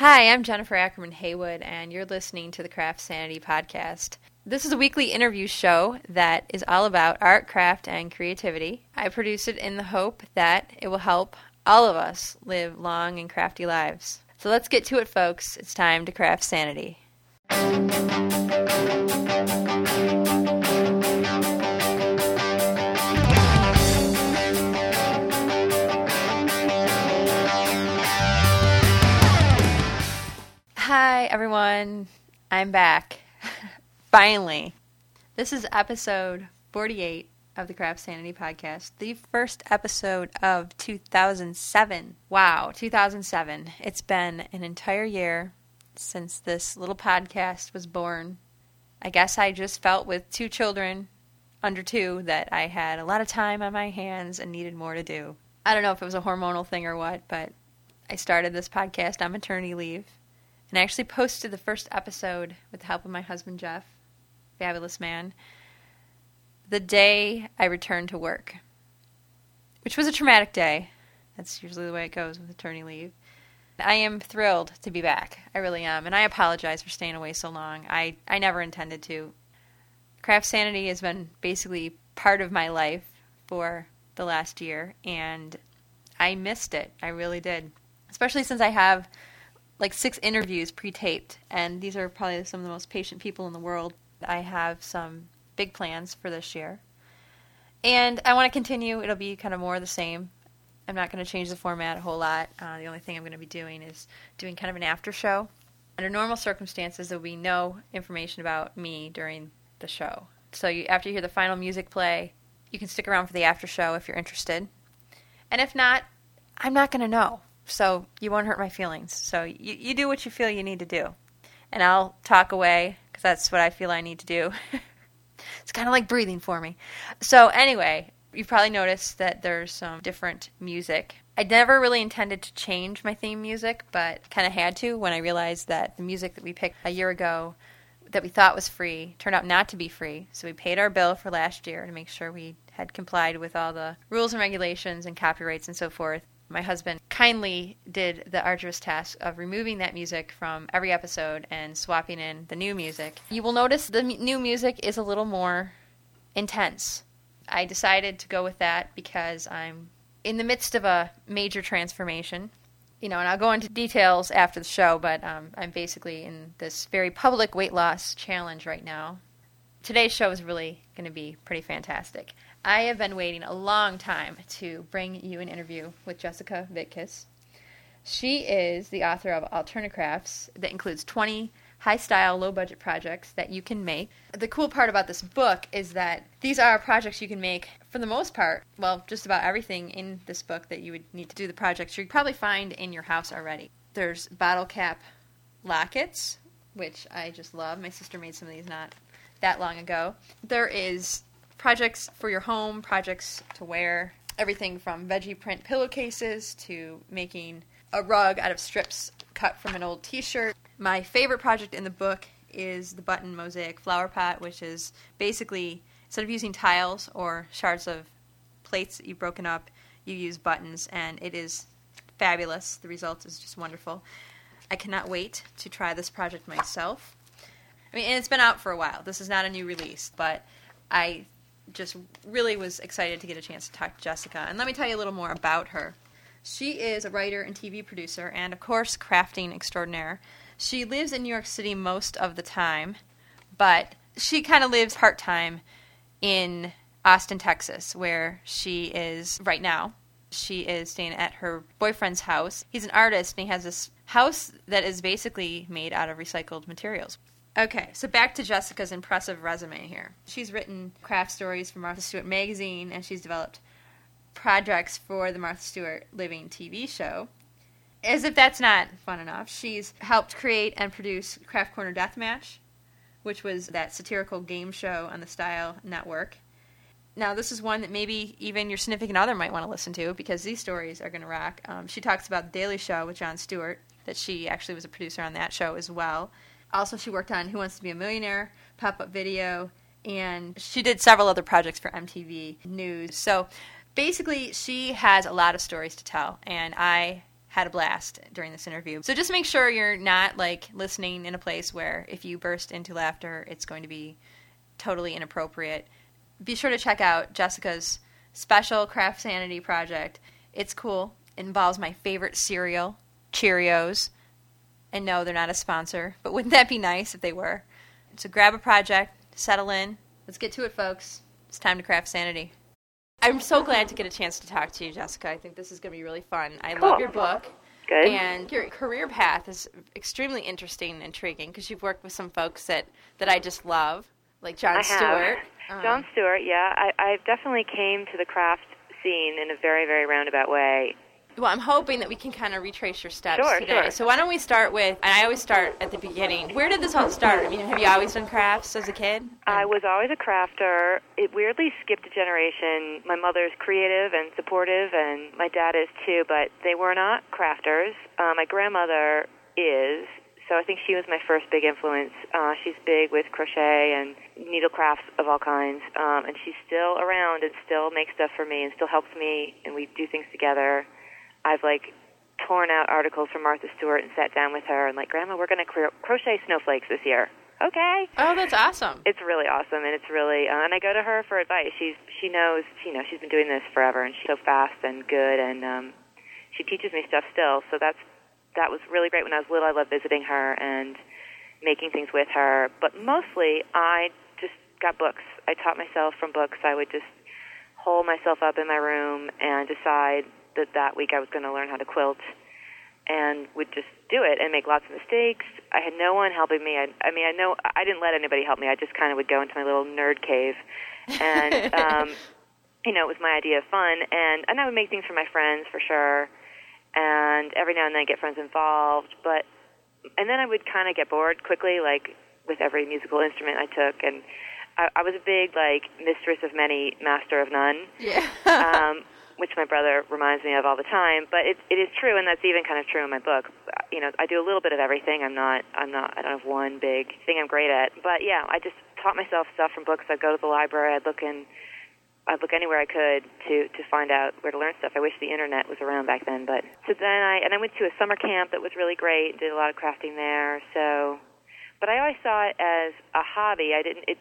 Hi, I'm Jennifer Ackerman Haywood, and you're listening to the Craft Sanity Podcast. This is a weekly interview show that is all about art, craft, and creativity. I produce it in the hope that it will help all of us live long and crafty lives. So let's get to it, folks. It's time to craft sanity. Hi, everyone. I'm back. Finally. This is episode 48 of the Craft Sanity Podcast, the first episode of 2007. Wow, 2007. It's been an entire year since this little podcast was born. I guess I just felt with two children under two that I had a lot of time on my hands and needed more to do. I don't know if it was a hormonal thing or what, but I started this podcast on maternity leave and I actually posted the first episode with the help of my husband, Jeff, fabulous man, the day I returned to work, which was a traumatic day. That's usually the way it goes with attorney leave. I am thrilled to be back. I really am. And I apologize for staying away so long. I, I never intended to. Craft Sanity has been basically part of my life for the last year, and I missed it. I really did. Especially since I have like six interviews pre-taped, and these are probably some of the most patient people in the world. I have some big plans for this year, and I want to continue. It'll be kind of more of the same. I'm not going to change the format a whole lot. Uh, the only thing I'm going to be doing is doing kind of an after show. Under normal circumstances, there will be no information about me during the show. So you, after you hear the final music play, you can stick around for the after show if you're interested. And if not, I'm not going to know so you won't hurt my feelings. So you, you do what you feel you need to do. And I'll talk away because that's what I feel I need to do. it's kind of like breathing for me. So, anyway, you've probably noticed that there's some different music. I never really intended to change my theme music, but kind of had to when I realized that the music that we picked a year ago that we thought was free turned out not to be free. So we paid our bill for last year to make sure we had complied with all the rules and regulations and copyrights and so forth my husband kindly did the arduous task of removing that music from every episode and swapping in the new music. You will notice the m- new music is a little more intense. I decided to go with that because I'm in the midst of a major transformation. You know, and I'll go into details after the show, but um, I'm basically in this very public weight loss challenge right now. Today's show is really going to be pretty fantastic. I have been waiting a long time to bring you an interview with Jessica Vitkus. She is the author of Alternacrafts that includes 20 high style, low budget projects that you can make. The cool part about this book is that these are projects you can make for the most part, well, just about everything in this book that you would need to do the projects you'd probably find in your house already. There's bottle cap lockets, which I just love. My sister made some of these not that long ago. There is projects for your home, projects to wear, everything from veggie print pillowcases to making a rug out of strips cut from an old t shirt. My favorite project in the book is the button mosaic flower pot, which is basically instead of using tiles or shards of plates that you've broken up, you use buttons, and it is fabulous. The result is just wonderful. I cannot wait to try this project myself. I mean, and it's been out for a while. This is not a new release, but I just really was excited to get a chance to talk to Jessica. And let me tell you a little more about her. She is a writer and TV producer, and of course, crafting extraordinaire. She lives in New York City most of the time, but she kind of lives part time in Austin, Texas, where she is right now. She is staying at her boyfriend's house. He's an artist, and he has this house that is basically made out of recycled materials. Okay, so back to Jessica's impressive resume here. She's written craft stories for Martha Stewart magazine, and she's developed projects for the Martha Stewart Living TV show. As if that's not fun enough, she's helped create and produce Craft Corner Deathmatch, which was that satirical game show on the Style Network. Now, this is one that maybe even your significant other might want to listen to because these stories are going to rock. Um, she talks about The Daily Show with Jon Stewart, that she actually was a producer on that show as well. Also, she worked on Who Wants to Be a Millionaire, Pop Up Video, and she did several other projects for MTV News. So basically, she has a lot of stories to tell, and I had a blast during this interview. So just make sure you're not like listening in a place where if you burst into laughter, it's going to be totally inappropriate. Be sure to check out Jessica's special craft sanity project. It's cool. It involves my favorite cereal, Cheerios. And no, they're not a sponsor, but wouldn't that be nice if they were? So grab a project, settle in. Let's get to it, folks. It's time to craft sanity. I'm so glad to get a chance to talk to you, Jessica. I think this is going to be really fun. I Cool. love your book. Good. And your career path is extremely interesting and intriguing because you've worked with some folks that, that I just love, like Jon I Stewart. have. Um, Jon Stewart, yeah. I, I definitely came to the craft scene in a very, very roundabout way. Well, I'm hoping that we can kind of retrace your steps Sure, today. sure. So why don't we start with? And I always start at the beginning. Where did this all start? I mean, have you always done crafts as a kid? I was always a crafter. It weirdly skipped a generation. My mother's creative and supportive, and my dad is too, but they were not crafters. Uh, my grandmother is, so I think she was my first big influence. Uh, she's big with crochet and needle crafts of all kinds, um, and she's still around and still makes stuff for me and still helps me, and we do things together. I've like torn out articles from Martha Stewart and sat down with her and like, Grandma, we're going to cro- crochet snowflakes this year. Okay Oh, that's awesome. it's really awesome and it's really uh, and I go to her for advice. She's she knows you know she's been doing this forever and she's so fast and good and um she teaches me stuff still. So that's that was really great when I was little. I loved visiting her and making things with her. But mostly I just got books. I taught myself from books. I would just hole myself up in my room and decide that that week I was going to learn how to quilt and would just do it and make lots of mistakes. I had no one helping me. I, I mean, I know I didn't let anybody help me. I just kind of would go into my little nerd cave, and um, you know, it was my idea of fun. And and I would make things for my friends for sure, and every now and then get friends involved. But and then I would kind of get bored quickly, like with every musical instrument I took. And I, I was a big like mistress of many, master of none Yeah. um, which my brother reminds me of all the time. But it, it is true, and that's even kind of true in my book. You know, I do a little bit of everything. I'm not, I'm not, I don't have one big thing I'm great at. But yeah, I just taught myself stuff from books. I'd go to the library. I'd look in, I'd look anywhere I could to to find out where to learn stuff. I wish the internet was around back then. But so then I and I went to a summer camp that was really great. Did a lot of crafting there. So, but I always saw it as a hobby. I didn't. It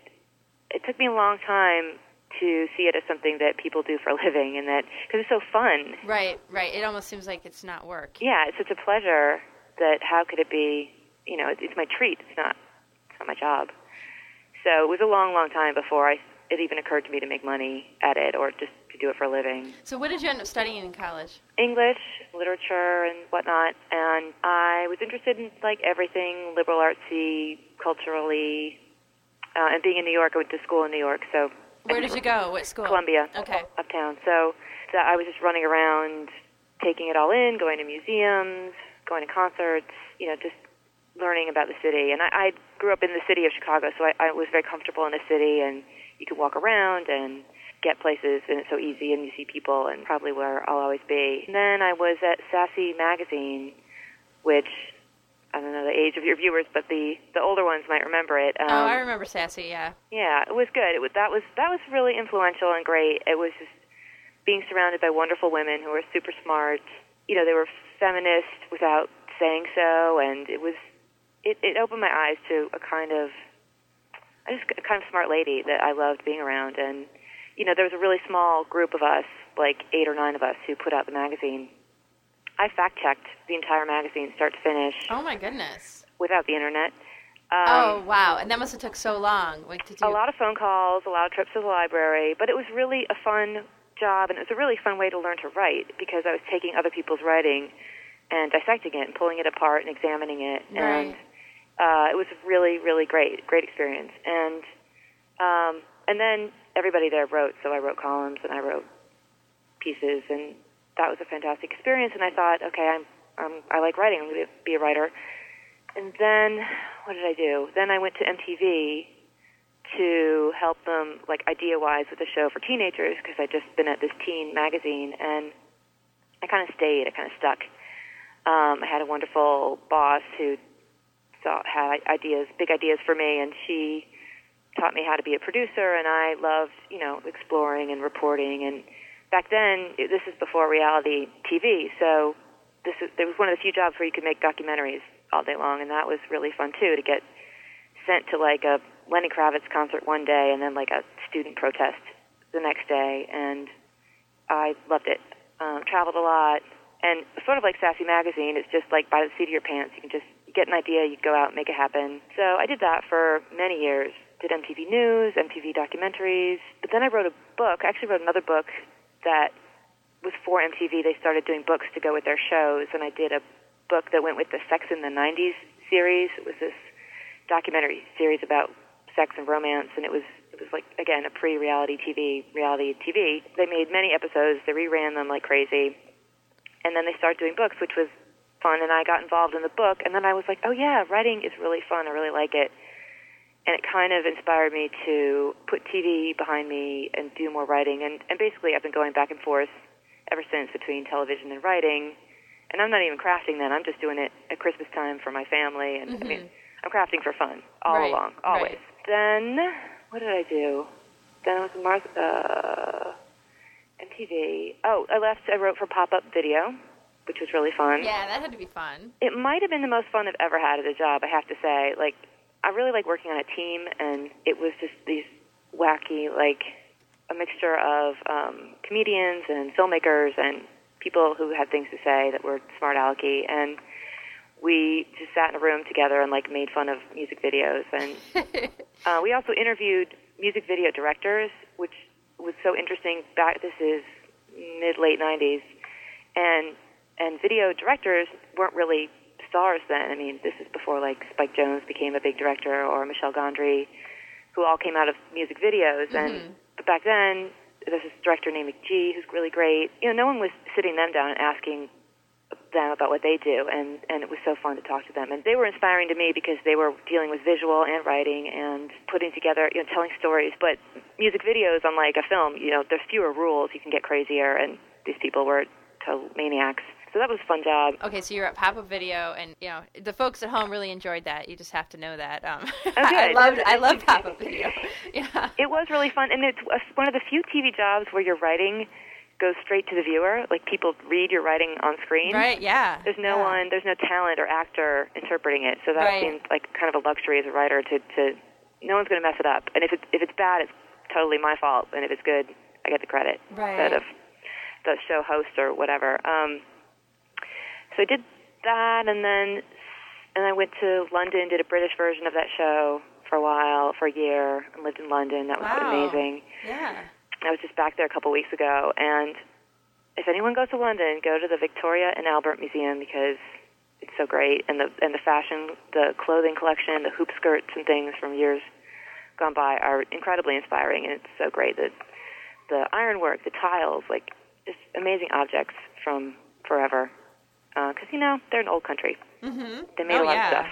it took me a long time to see it as something that people do for a living and that because it's so fun right, right. It almost seems like it's not work. yeah it's such a pleasure that how could it be you know it's, it's my treat it's not it's not my job so it was a long long time before i it even occurred to me to make money at it or just to do it for a living So what did you end up studying in college? english literature and whatnot and i was interested in like everything liberal artsy culturally uh, and being in new york i went to school in new york so Where did you go? What school? Columbia, Okay. uptown. So, so I was just running around, taking it all in, going to museums, going to concerts, you know, just learning about the city. And I, I grew up in the city of Chicago, so I, I was very comfortable in the city, and you could walk around and get places, and it's so easy, and you see people, and probably where I'll always be. And then I was at Sassy Magazine, which I don't know the age of your viewers, but the the older ones might remember it. Um, oh, I remember Sassy. Yeah. yeah, it was good. It was that was that was really influential and great. It was just being surrounded by wonderful women who were super smart. You know, they were feminist without saying so, and it was it, it opened my eyes to a kind of I just a kind of smart lady that I loved being around. And you know, there was a really small group of us, like eight or nine of us, who put out the magazine. I fact checked the entire magazine, start to finish, Oh my goodness. without the internet. Um, oh wow, and that must have took so long. Like to do. a lot of phone calls, a lot of trips to the library, but it was really a fun job, and it was a really fun way to learn to write because I was taking other people's writing and dissecting it and pulling it apart and examining it, and uh, it was really, really great, great experience. And um, and then everybody there wrote, so I wrote columns and I wrote pieces, and that was a fantastic experience. And I thought, okay, I'm, I'm I like writing, I'm going to be a writer. And then what did I do? Then I went to MTV to help them like idea wise with a show for teenagers because I'd just been at this teen magazine and I kind of stayed. I kind of stuck. Um, I had a wonderful boss who saw had ideas, big ideas for me, and she taught me how to be a producer. And I loved, you know, exploring and reporting. And back then, this is before reality TV, so this is, there was one of the few jobs where you could make documentaries all day long, and that was really fun too to get sent to like a Lenny Kravitz concert one day and then like a student protest the next day, and I loved it. Um, traveled a lot, and sort of like Sassy Magazine, it's just like by the seat of your pants. You can just get an idea, you go out, make it happen. So I did that for many years. Did MTV News, MTV documentaries, but then I wrote a book. I actually wrote another book that was for MTV. They started doing books to go with their shows, and I did a book that went with the Sex in the 90s series. It was this documentary series about sex and romance, and it was it was like again a pre-reality TV, reality TV. They made many episodes. They reran them like crazy, and then they started doing books, which was fun. And I got involved in the book, and then I was like, oh yeah, writing is really fun. I really like it, and it kind of inspired me to put TV behind me and do more writing. And and basically, I've been going back and forth ever since between television and writing. And I'm not even crafting then. I'm just doing it at Christmas time for my family. And Mm-hmm. I mean, I'm crafting for fun all Right, along, always. right. Then what did I do? Then I was in Mars, uh, MTV. Oh, I left. I wrote for Pop Up Video, which was really fun. Yeah, that had to be fun. It might have been the most fun I've ever had at a job. I have to say. Like, I really like working on a team, and it was just these wacky, like, a mixture of um, comedians and filmmakers and people who had things to say that were smart alecky and we just sat in a room together and like made fun of music videos and uh, we also interviewed music video directors which was so interesting back this is mid late 90s and and video directors weren't really stars then. I mean this is before like spike jonze became a big director or michel gondry who all came out of music videos. And mm-hmm. but back then there's this director named McG who's really great. You know no one was sitting them down and asking them about what they do. And and it was so fun to talk to them. And they were inspiring to me because they were dealing with visual and writing and putting together you know telling stories. But music videos unlike a film you know there's fewer rules. You can get crazier. And these people were total maniacs so that was a fun job Okay, so you're at Pop Up Video, and you know the folks at home really enjoyed that. You just have to know that. Um, Oh, I good. love I love Pop Up Video. Yeah. it was really fun and it's one of the few tv jobs where your writing goes straight to the viewer like people read your writing on screen Right. Yeah. There's no yeah. one, there's no talent or actor interpreting it, so that Right. seems like kind of a luxury as a writer to, to no one's going to mess it up. And if it's if it's bad, it's totally my fault, and if it's good, I get the credit Right. instead of the show host or whatever. Um, so I did that, and then and I went to London, did a British version of that show for a while, for a year, and lived in London. That was Wow. amazing. Yeah. I was just back there a couple weeks ago, and if anyone goes to London, go to the Victoria and Albert Museum because it's so great, and the and the fashion, the clothing collection, the hoop skirts and things from years gone by are incredibly inspiring, and it's so great that the ironwork, the tiles, like just amazing objects from forever. Because you know they're an old country. Mm-hmm. They made oh, a lot yeah. of stuff.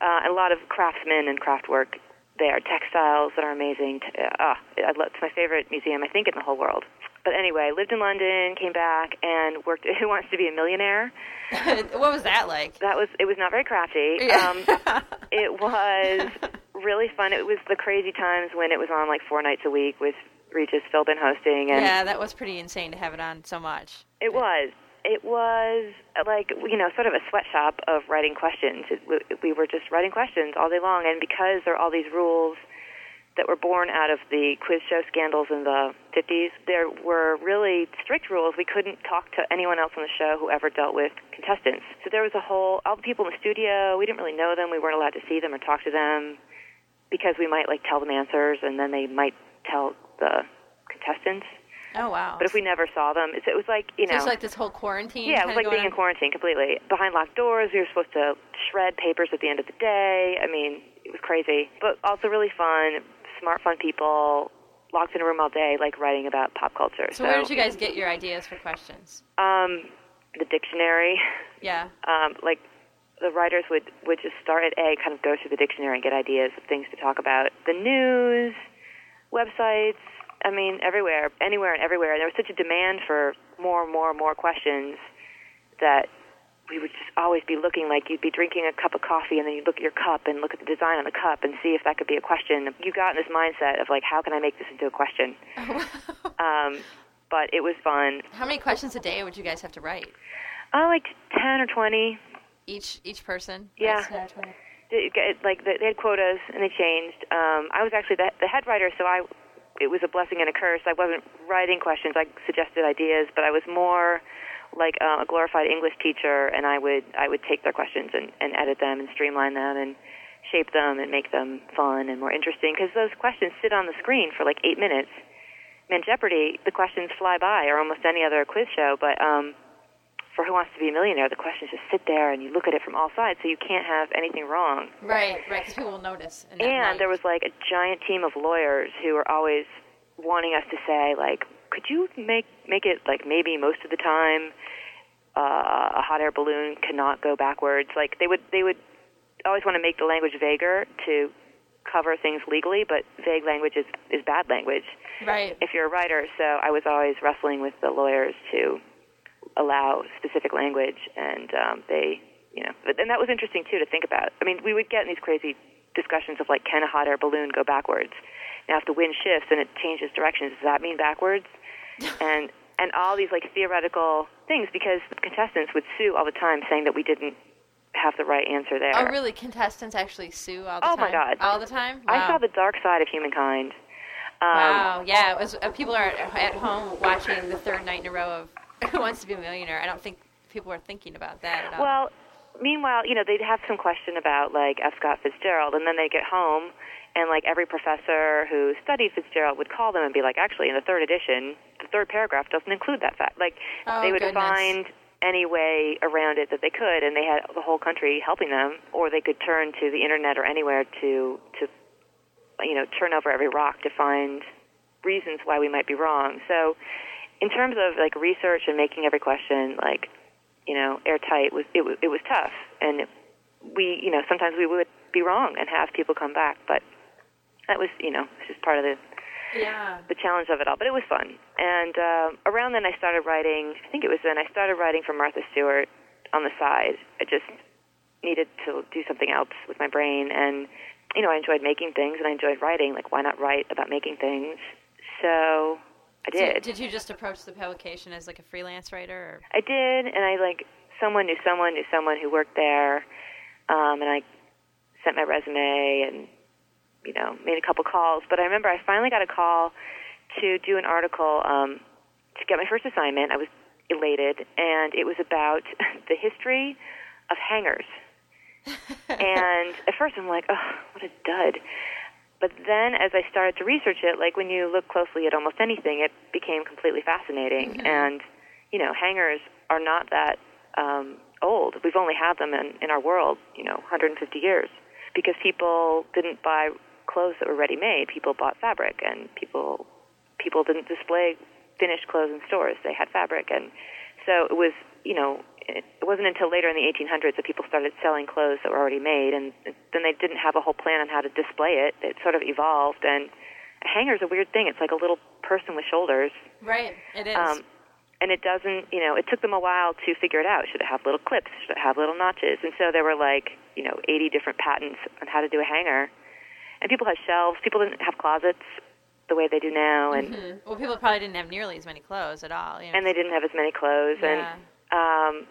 Uh, a lot of craftsmen and craft work there. Textiles that are amazing. Uh, ah, I love, it's my favorite museum, I think, in the whole world. But anyway, lived in London, came back, and worked Who Wants to Be a Millionaire. what was that like? That was, it was not very crafty. Yeah. Um, it was really fun. It was the crazy times when it was on like four nights a week with Regis Philbin hosting. And yeah, that was pretty insane to have it on so much. It was. It was like you know, sort of a sweatshop of writing questions. It, we were just writing questions all day long, and because there are all these rules that were born out of the quiz show scandals in the 50s, there were really strict rules. We couldn't talk to anyone else on the show who ever dealt with contestants. So there was a whole all the people in the studio. We didn't really know them. We weren't allowed to see them or talk to them because we might like tell them answers, and then they might tell the contestants. Oh wow. But if we never saw them, it was like you so it was like this whole quarantine. Yeah, it was like being in quarantine completely. Behind locked doors, we were supposed to shred papers at the end of the day. I mean, it was crazy, but also really fun. Smart, fun people, locked in a room all day, like writing about pop culture. So where did you guys get your ideas for questions? Um, the dictionary. Yeah. Um, like the writers would would just start at A, kind of go through the dictionary and get ideas of things to talk about. The news, websites. I mean, everywhere, anywhere, and everywhere. And there was such a demand for more, and more, and more questions that we would just always be looking like you'd be drinking a cup of coffee and then you'd look at your cup and look at the design on the cup and see if that could be a question. You got in this mindset of like, how can I make this into a question? Um, but it was fun. How many questions a day would you guys have to write? Oh, like ten or twenty. Each each person. Yeah. That's 10 or 20. They- it- Like they they had quotas and they changed. Um, I was actually the, the head writer, so I it was a blessing and a curse. I wasn't writing questions. I suggested ideas, but I was more like uh, a glorified English teacher, and I would I would take their questions and, and edit them and streamline them and shape them and make them fun and more interesting because those questions sit on the screen for like eight minutes. Man, Jeopardy, the questions fly by, or almost any other quiz show, but um, for Who Wants to Be a Millionaire, the questions just sit there and you look at it from all sides, so you can't have anything wrong. Right, right, because people will notice. And, And there was like a giant team of lawyers who were always wanting us to say, like, could you make make it like maybe most of the time uh, a hot air balloon cannot go backwards? Like they would they would always want to make the language vaguer to cover things legally, but vague language is is bad language right. if you're a writer. So I was always wrestling with the lawyers to allow specific language, and um, they, you know, and that was interesting too to think about. I mean, we would get in these crazy discussions of like, can a hot air balloon go backwards? Now, if the wind shifts and it changes directions, does that mean backwards? and and all these like theoretical things because the contestants would sue all the time saying that we didn't have the right answer there. Oh, really? Contestants actually sue all the Oh, time? my God. All the time? I saw the dark side of humankind. Um, Wow. Yeah, it was. Uh, people are at home watching the third night in a row of Who Wants to Be a Millionaire. I don't think people are thinking about that at all. Well, meanwhile, you know, they'd have some question about like F. Scott Fitzgerald, and then they get home, and like every professor who studied Fitzgerald would call them and be like, actually, in the third edition, the third paragraph doesn't include that fact. Like Oh, they would goodness. find any way around it that they could, and they had the whole country helping them, or they could turn to the internet or anywhere to to you know turn over every rock to find reasons why we might be wrong. So, in terms of like research and making every question like you know airtight was it was it was tough, and we you know sometimes we would be wrong and have people come back, but that was you know just part of the yeah. the challenge of it all. But it was fun, and um, around then I started writing. I think it was then I started writing for Martha Stewart on the side. I just needed to do something else with my brain, and you know I enjoyed making things and I enjoyed writing. Like why not write about making things? So I So did. did you just approach the publication as like a freelance writer? Or? I did, and I like someone knew someone knew someone who worked there, um, and I sent my resume and you know made a couple calls. But I remember I finally got a call to do an article um, to get my first assignment. I was elated, and it was about the history of hangers. and at first I'm like, oh, what a dud. But then as I started to research it, like when you look closely at almost anything, it became completely fascinating. And, you know, hangers are not that um, old. We've only had them in, in our world, you know, 150 years. Because people didn't buy clothes that were ready made. People bought fabric and people people didn't display finished clothes in stores. They had fabric and so it was, you know, it wasn't until later in the 1800s that people started selling clothes that were already made, and then they didn't have a whole plan on how to display it. It sort of evolved, and a hanger's a weird thing. It's like a little person with shoulders, Right. It is. um, and it doesn't, you know, it took them a while to figure it out. Should it have little clips? Should it have little notches? And so there were like, you know, 80 different patents on how to do a hanger. And people had shelves. People didn't have closets the way they do now, and Mhm. Well, people probably didn't have nearly as many clothes at all. You know? and they didn't have as many clothes. Yeah. And um,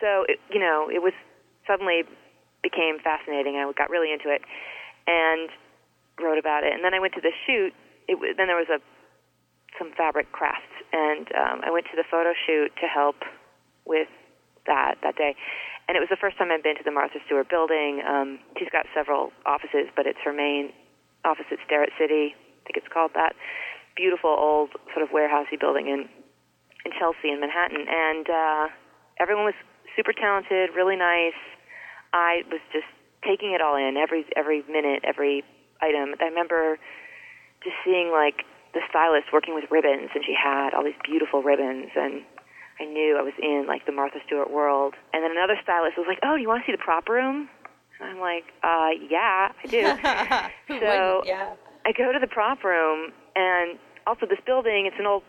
so, it, you know, it was suddenly became fascinating. I got really into it and wrote about it. And then I went to the shoot. It, then there was a some fabric crafts, and um, I went to the photo shoot to help with that that day. And it was the first time I'd been to the Martha Stewart building. Um, she's got several offices, but it's her main office at Starrett City. I think it's called that. Beautiful old sort of warehousey building in in Chelsea in Manhattan, and uh, everyone was super talented, really nice. I was just taking it all in every every minute, every item. I remember just seeing like the stylist working with ribbons, and she had all these beautiful ribbons, and I knew I was in like the Martha Stewart world. And then another stylist was like, "Oh, do you want to see the prop room?" And I'm like, "Uh, yeah, I do." So? Yeah. I go to the prop room, and also this building, it's an old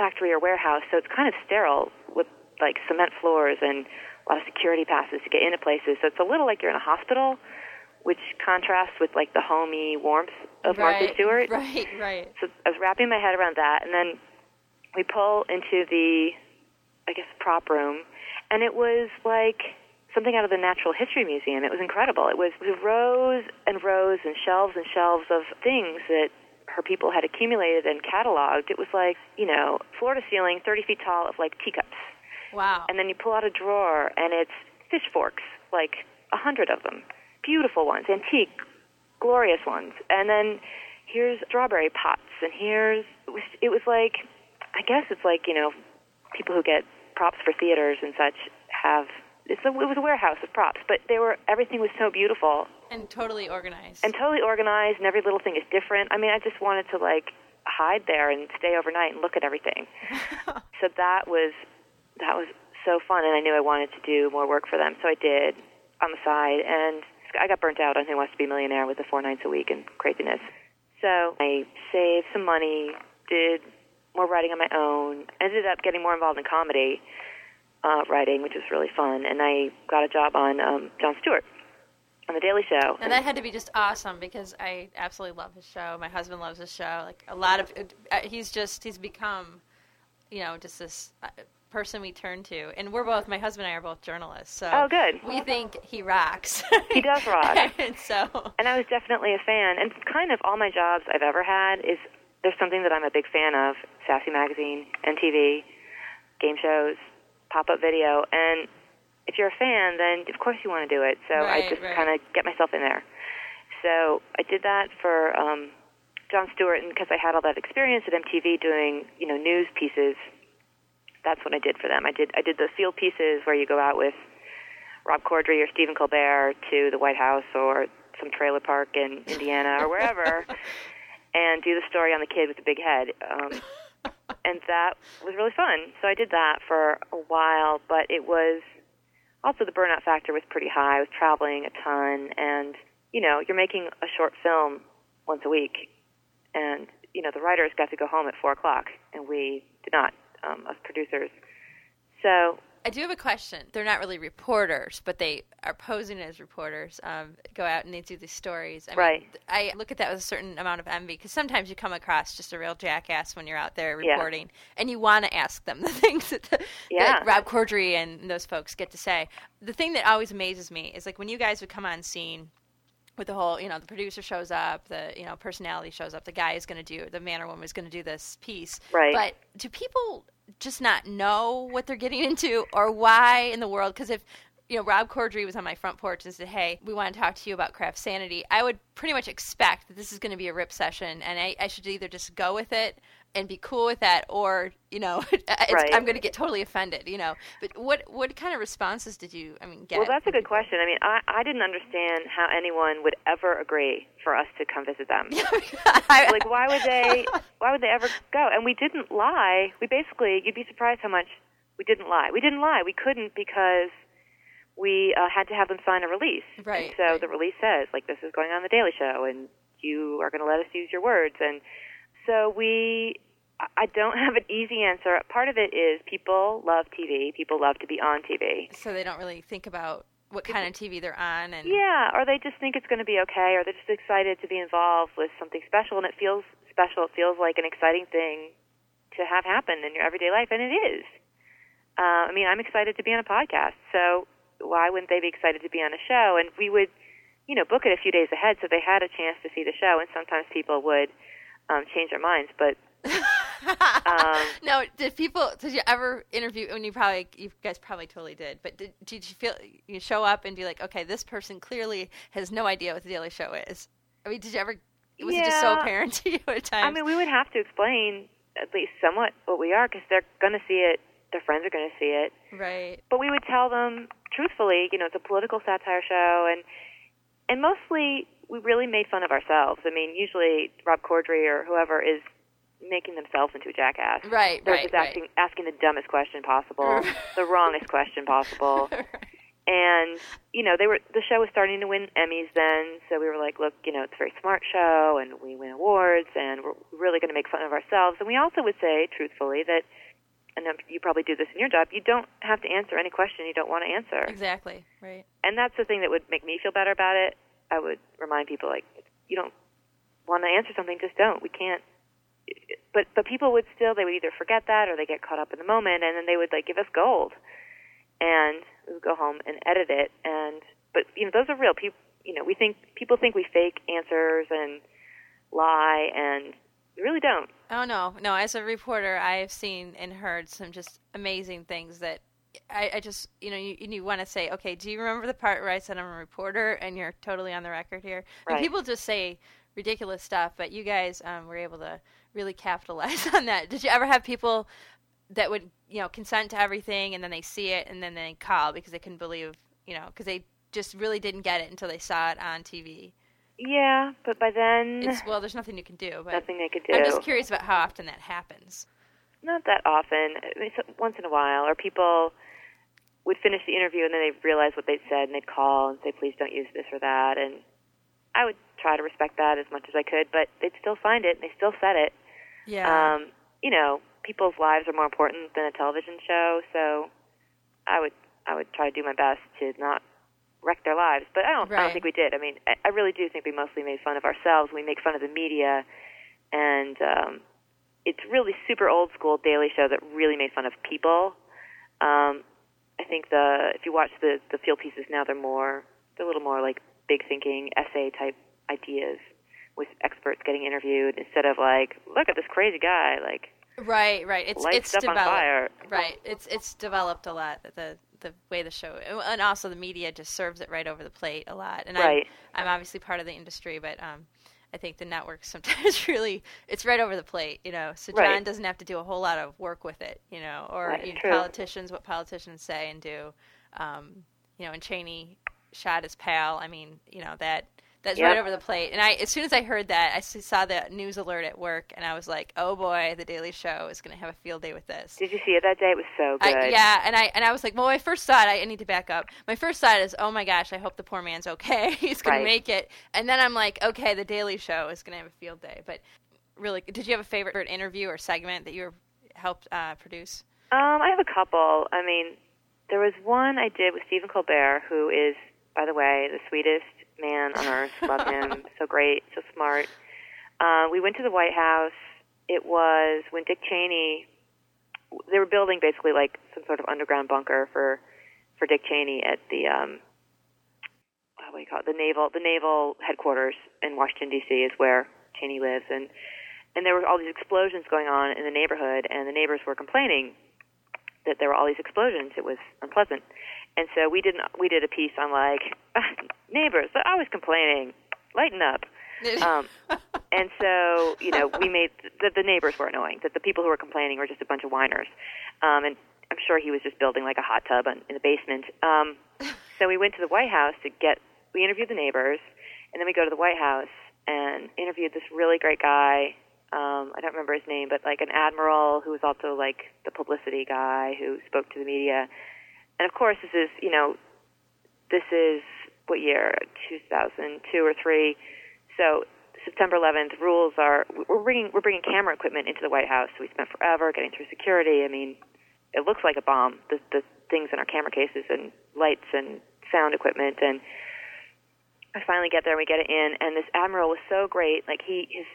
factory or warehouse, so it's kind of sterile with like cement floors and a lot of security passes to get into places. So it's a little like you're in a hospital, which contrasts with like the homey warmth of right. Martha Stewart. Right. Right. So I was wrapping my head around that, and then we pull into the, I guess, prop room, and it was like something out of the Natural History Museum. It was incredible. It was, it was rows and rows and shelves and shelves of things that her people had accumulated and cataloged. It was like, you know, floor to ceiling, 30 feet tall of like teacups. Wow. And then you pull out a drawer and it's fish forks, like a hundred of them. Beautiful ones, antique, glorious ones. And then here's strawberry pots and here's, it was, it was like, I guess it's like, you know, people who get props for theaters and such have it's a, it was a warehouse of props, but they were everything was so beautiful and totally organized. and totally organized, and every little thing is different. I mean, I just wanted to like hide there and stay overnight and look at everything. so that was that was so fun, and I knew I wanted to do more work for them, so I did on the side, and I got burnt out on Who Wants to Be a Millionaire with the four nights a week and craziness. So I saved some money, did more writing on my own, ended up getting more involved in comedy uh, writing, which was really fun. And I got a job on um, Jon Stewart on The Daily Show. And that had to be just awesome because I absolutely love his show. My husband loves his show. Like a lot of, uh, he's just he's become, you know, just this uh, person we turn to. And we're both, my husband and I are both journalists, so oh, good. We think he rocks. he does rock. and so, and I was definitely a fan. And kind of all my jobs I've ever had is there's something that I'm a big fan of: Sassy Magazine, MTV, game shows, pop-up video, and if you're a fan, then of course you want to do it. So right, I just right. kind of get myself in there. So I did that for um, Jon Stewart, and because I had all that experience at MTV doing you know news pieces, that's what I did for them. I did I did the field pieces where you go out with Rob Corddry or Stephen Colbert to the White House or some trailer park in Indiana or wherever, and do the story on the kid with the big head. Um, and that was really fun. So I did that for a while, but it was also the burnout factor was pretty high. I was traveling a ton, and you know, you're making a short film once a week, and you know, the writers got to go home at four o'clock, and we did not, um, us producers. So I do have a question. They're not really reporters, but they are posing as reporters. Um, go out and they do these stories. I right. Mean, I look at that with a certain amount of envy because sometimes you come across just a real jackass when you're out there Yeah. reporting, and you want to ask them the things that, the, Yeah. that Rob Corddry and those folks get to say. The thing that always amazes me is like when you guys would come on scene with the whole, you know, the producer shows up, the you know personality shows up, the guy is going to do, the man or woman is going to do this piece. Right. But do people just not know what they're getting into, or why in the world? Because if you know Rob Corddry was on my front porch and said, "Hey, we want to talk to you about craft sanity," I would pretty much expect that this is going to be a rip session, and I, I should either just go with it and be cool with that, or you know, it's, Right. I'm going to get totally offended. You know, but what what kind of responses did you? I mean, get? Well, that's a good question. I mean, I, I didn't understand how anyone would ever agree for us to come visit them. Like, why would they? Why would they ever go? And we didn't lie. We basically, you'd be surprised how much we didn't lie. We didn't lie. We couldn't because we uh, had to have them sign a release. Right, And so right. the release says, like, this is going on the Daily Show, and you are going to let us use your words. And so we. I- don't have an easy answer. Part of it is people love TV. People love to be on TV. so they don't really think about what kind of TV they're on, and Yeah, or they just think it's going to be okay, or they're just excited to be involved with something special, and it feels special. It feels like an exciting thing to have happen in your everyday life, and it is. Uh, I mean, I'm excited to be on a podcast, so why wouldn't they be excited to be on a show? And we would, you know, book it a few days ahead, so they had a chance to see the show. And sometimes people would um, change their minds, but um, no, did people? Did you ever interview? When you probably, you guys probably totally did. But did, did you feel you show up and be like, okay, this person clearly has no idea what the Daily Show is? I mean, did you ever? Was it just so apparent to you at times? I mean, we would have to explain at least somewhat what we are, because they're going to see it. Their friends are going to see it. right. but we would tell them truthfully, you know, it's a political satire show, and and mostly we really made fun of ourselves. I mean, usually Rob Corddry or whoever is making themselves into a jackass. Right, They're right, just right. asking asking the dumbest question possible, the wrongest question possible. And you know, they were the show was starting to win Emmys then, so we were like, look, you know, it's a very smart show, and we win awards, and we're really going to make fun of ourselves. And we also would say, truthfully, that, and you probably do this in your job, you don't have to answer any question you don't want to answer. Exactly. Right. And that's the thing that would make me feel better about it. I would remind people like, you don't want to answer something, just don't. We can't. But but people would still they would either forget that or they get caught up in the moment, and then they would like give us gold. and we would go home and edit it. And but you know, those are real people. You know, we think people think we fake answers and lie, and we really don't. Oh no, no. As a reporter, I've seen and heard some just amazing things that I, I just you know you, you want to say, okay, do you remember the part where I said I'm a reporter and you're totally on the record here? Right. And people just say ridiculous stuff, but you guys um, were able to really capitalize on that. Did you ever have people that would you know consent to everything and then they see it and then they call because they couldn't believe you know because they just really didn't get it until they saw it on TV? Yeah, but by then, It's well, there's nothing you can do. But nothing they could do. I'm just curious about how often that happens. Not that often. I mean, so- once in a while, or people would finish the interview and then they'd realize what they'd said and they'd call and say, "Please don't use this or that." And I would try to respect that as much as I could, but they'd still find it and they still said it. Yeah. Um, you know, people's lives are more important than a television show, so I would I would try to do my best to not wreck their lives. But I don't I don't think we did. I mean, I, I really do think we mostly made fun of ourselves. We make fun of the media, and um, it's really super old school Daily Show that really made fun of people. Um, I think the if you watch the the field pieces now, they're more they're a little more like big thinking essay type ideas with experts getting interviewed instead of like look at this crazy guy like Right, right. It's it's developed. Right. It's it's developed a lot. The the way the show and also the media just serves it right over the plate a lot. And Right. I'm, I'm obviously part of the industry, but um, I think the network sometimes really it's right over the plate. You know, so Jon Right. doesn't have to do a whole lot of work with it. You know, or you know, politicians what politicians say and do. Um, you know, and Cheney shot his pal. I mean, you know that. That's Yep. right over the plate. And I, as soon as I heard that, I saw the news alert at work, and I was like, "Oh boy, the Daily Show is going to have a field day with this." did you see it that day it was so good I, yeah, and I and I was like, well, my first thought, I, I need to back up. My first thought is, oh my gosh, I hope the poor man's okay. He's going Right. to make it. And then I'm like, okay, the Daily Show is going to have a field day. But really, did you have a favorite interview or segment that you were, helped uh, produce? um i have a couple i mean there was one i did with stephen colbert who is by the way the sweetest man on earth. Love him. So great. So smart. Uh, we went to the white house. It was when dick cheney they were building basically like some sort of underground bunker for for Dick Cheney at the um what do you call it? The naval the naval headquarters in Washington D.C. is where Cheney lives. And and there were all these explosions going on in the neighborhood and the neighbors were complaining that there were all these explosions. It was unpleasant. And so we didn't we did a piece on like neighbors they're always complaining lighten up um, and so, you know, we made the, the neighbors were annoying. That the people who were complaining were just a bunch of whiners. Um, and I'm sure he was just building like a hot tub on, in the basement. Um, so we went to the White House to get. We interviewed the neighbors, and then we go to the White House and interviewed this really great guy. Um, I don't remember his name, but like an admiral who was also like the publicity guy who spoke to the media. And of course, this is you know, this is what year? 2002 or three. So September 11th rules are we're bringing we're bringing camera equipment into the White House. We spent forever getting through security. I mean, it looks like a bomb. The the things in our camera cases and lights and sound equipment and I finally get there and we get it in and this admiral was so great. Like he his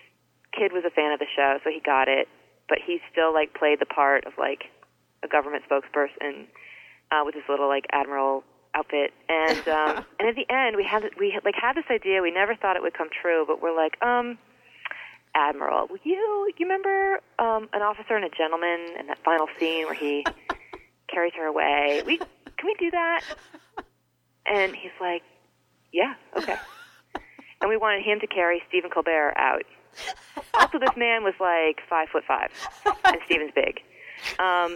kid was a fan of the show, so he got it, but he still like played the part of like a government spokesperson uh, with his little like admiral outfit. And um, and at the end, we had we like had this idea. We never thought it would come true, but we're like, um, Admiral, will you you remember um, an officer and a gentleman in that final scene where he carries her away? We can we do that? And he's like, Yeah, okay. And we wanted him to carry Stephen Colbert out. Also, this man was like five foot five, and Stephen's big. Um,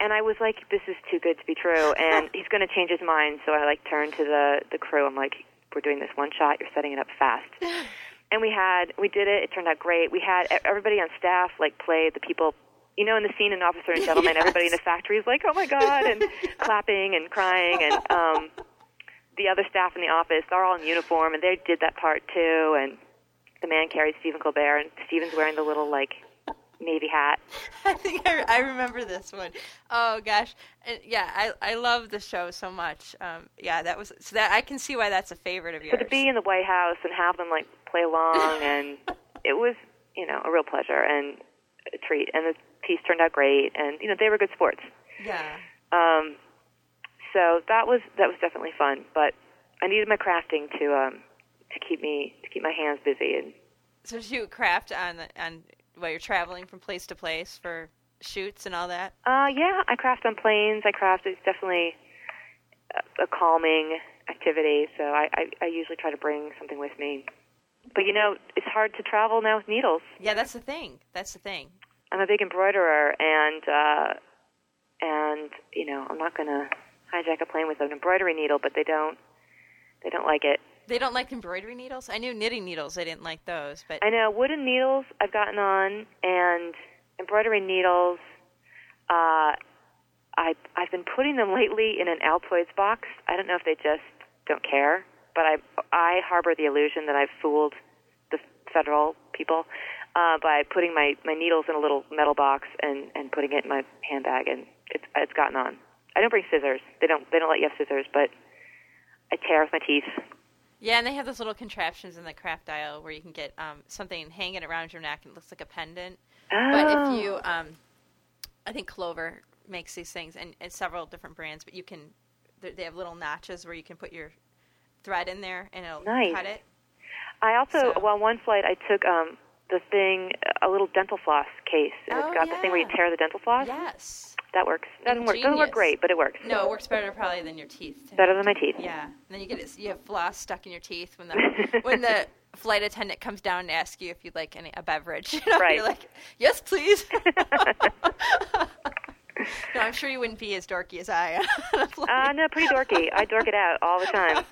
and I was like, this is too good to be true. And he's going to change his mind. So I like turned to the the crew. I'm like, we're doing this one shot. You're setting it up fast. And we had we did it. It turned out great. We had everybody on staff like play the people. You know, in the scene in Officer and Gentleman, Yes. everybody in the factory is like, "Oh my god!" and clapping and crying, and um, the other staff in the office they're all in uniform, and they did that part too. And the man carries Stephen Colbert, and Stephen's wearing the little like navy hat. I think I, I remember this one. Oh gosh, and yeah, I I love the show so much. Um, yeah, that was so that I can see why that's a favorite of yours. But to be in the White House and have them like play along, and it was you know a real pleasure and a treat. And the piece turned out great, and you know they were good sports. yeah, Um, so that was that was definitely fun. But I needed my crafting to um, to keep me to keep my hands busy. And So did you craft on the, on while you're traveling from place to place for shoots and all that? uh, yeah, I craft on planes. I craft. It's definitely a, a calming activity. So I, I I usually try to bring something with me. But you know, it's hard to travel now with needles. Yeah, that's the thing. That's the thing. I'm a big embroiderer, and uh, and you know, I'm not going to hijack a plane with an embroidery needle, but they don't they don't like it. They don't like embroidery needles. I knew knitting needles. I didn't like those, but I know wooden needles I've gotten on, and embroidery needles. Uh, I I've been putting them lately in an Altoids box. I don't know if they just don't care, but I I harbor the illusion that I've fooled the federal people uh, by putting my my needles in a little metal box and and putting it in my handbag, and it's it's gotten on. I don't bring scissors. They don't they don't let you have scissors, but I tear with my teeth. Yeah, and they have those little contraptions in the craft aisle where you can get um, something hanging around your neck and it looks like a pendant. But Oh. if you, um, I think Clover makes these things, and it's several different brands. But you can, they have little notches where you can put your thread in there and it'll Nice. cut it. I also, So- well, one flight I took um, the thing, a little dental floss case, and Oh, it's got the thing where you tear the dental floss. Yes. That works. Doesn't work. Doesn't work great, but it works. No, it works better probably than your teeth. Better than my teeth. Yeah. And then you get it, you have floss stuck in your teeth when the when the flight attendant comes down and asks you if you'd like any a beverage. You know, Right. You're like, yes, please. no, I'm sure you wouldn't be as dorky as I am. on a flight. Uh, no, pretty dorky. I dork it out all the time.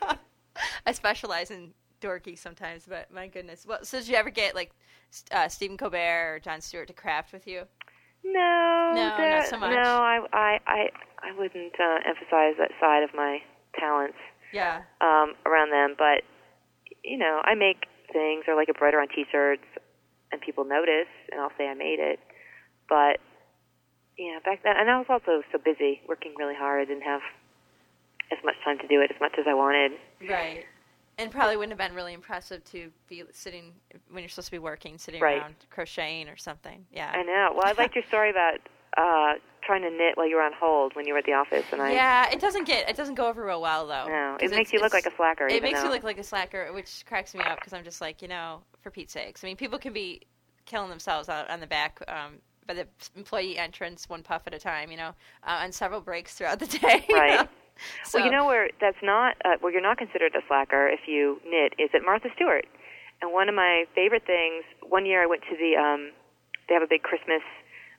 I specialize in dorky sometimes, but my goodness. Well, so did you ever get like uh, Stephen Colbert or Jon Stewart to craft with you? No, No, not so much. No, I, I, I, I wouldn't uh, emphasize that side of my talents Yeah. um, around them. But you know, I make things or like a embroider on T-shirts, and people notice, and I'll say I made it. But yeah, back then, and I was also so busy working really hard. I didn't have as much time to do it as much as I wanted. Right. And probably wouldn't have been really impressive to be sitting when you're supposed to be working, sitting Right. around crocheting or something. Yeah. I know. Well, I liked your story about uh, trying to knit while you were on hold when you were at the office, and I. Yeah, it doesn't get it doesn't go over real well though. No, it makes you look like a slacker. It makes though, you look like a slacker, which cracks me up because I'm just like, you know, for Pete's sakes. I mean, people can be killing themselves out on the back um, by the employee entrance, one puff at a time, you know, uh, on several breaks throughout the day. Right. know? So, Well, you know where that's not uh, where you're not considered a slacker if you knit is at Martha Stewart. And one of my favorite things, one year I went to the um they have a big Christmas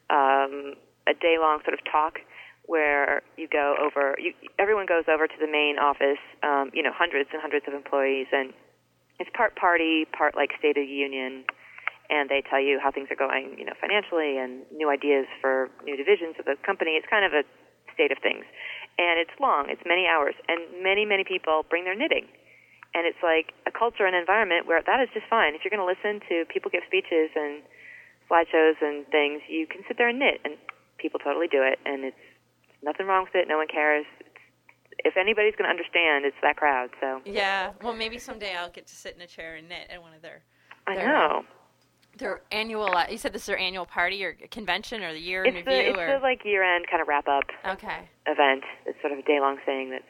um a day long sort of talk where you go over you everyone goes over to the main office, um, you know, hundreds and hundreds of employees and it's part party, part like state of the union and they tell you how things are going, you know, financially and new ideas for new divisions of the company. It's kind of a state of things. And it's long, it's many hours, and many, many people bring their knitting. And it's like a culture and environment where that is just fine. If you're going to listen to people give speeches and slideshows and things, you can sit there and knit, and people totally do it, and it's nothing wrong with it. No one cares. It's, if anybody's going to understand, it's that crowd. So Yeah. Well, maybe someday I'll get to sit in a chair and knit at one of their I know their annual. Uh, you said this is their annual party or convention or the year in it's review it's or the like year end kind of wrap up okay. event. It's sort of a day long thing that's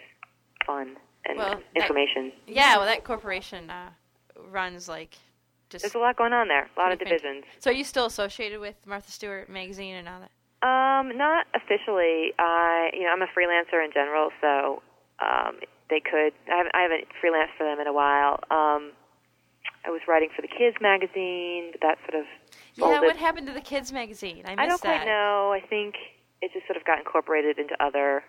fun and Well, that- information. Yeah. Well, that corporation uh, runs like just. There's a lot going on there. A lot of divisions. So are you still associated with Martha Stewart magazine and all that? Um, not officially. I, you know, I'm a freelancer in general, so um, they could. I haven't, I haven't freelanced for them in a while. Um, I was writing for the kids magazine, but that sort of. Yeah. What happened to the kids magazine? I I don't that. quite know. I think it just sort of got incorporated into other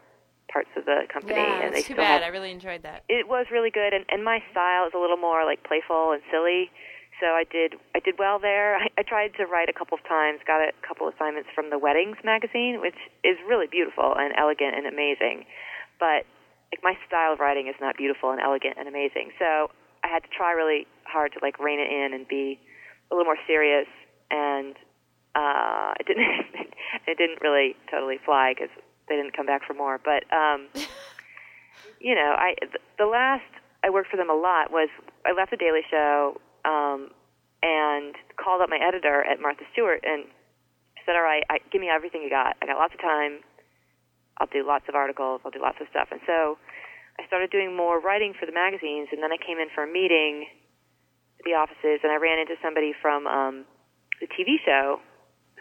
parts of the company, Yeah, and they it's too still bad. have I really enjoyed that. it was really good and, and my style is a little more like playful and silly so i did i did well there I, I tried to write a couple of times got a couple of assignments from the weddings magazine which is really beautiful and elegant and amazing but like my style of writing is not beautiful and elegant and amazing so i had to try really hard to like rein it in and be a little more serious and uh it didn't it didn't really totally fly because they didn't come back for more but um you know, I the last I worked for them a lot was I left the Daily Show um, and called up my editor at Martha Stewart and said, "All right, I, give me everything you got. I got lots of time. I'll do lots of articles. I'll do lots of stuff. And so I started doing more writing for the magazines, and then I came in for a meeting at the offices, and I ran into somebody from um, the TV show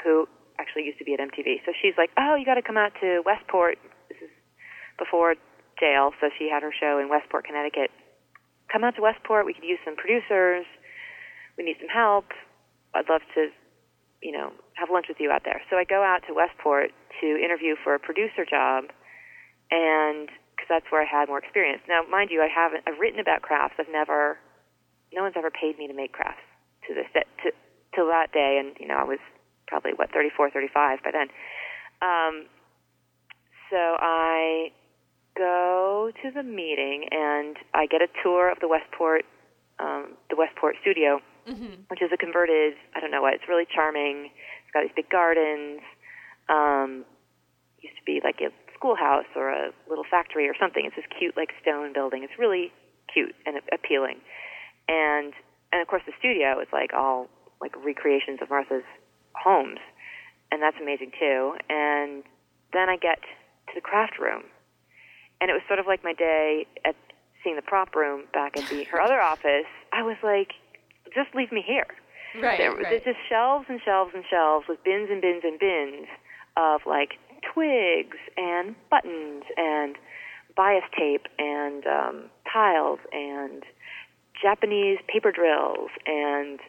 who actually used to be at MTV. So she's like, "Oh, you got to come out to Westport." This is before jail, so she had her show in Westport, Connecticut. Come out to Westport. We could use some producers. We need some help. I'd love to, you know, have lunch with you out there. So I go out to Westport to interview for a producer job, and because that's where I had more experience. Now, mind you, I haven't. I've written about crafts. I've never. No one's ever paid me to make crafts to this to till that day, and you know, I was probably what 34, 35 by then. Um, so I go to the meeting and I get a tour of the Westport, um, the Westport studio, Mm-hmm. which is a converted. I don't know what. It's really charming. It's got these big gardens. Um, used to be like a schoolhouse or a little factory or something. It's this cute like stone building. It's really cute and appealing. And and of course the studio is like all like recreations of Martha's homes, and that's amazing too. And then I get to the craft room, and it was sort of like my day at seeing the prop room back at the her other office. I was like, just leave me here. Right. There, right. There's just shelves and shelves and shelves with bins and bins and bins of like twigs and buttons and bias tape and um, tiles and Japanese paper drills and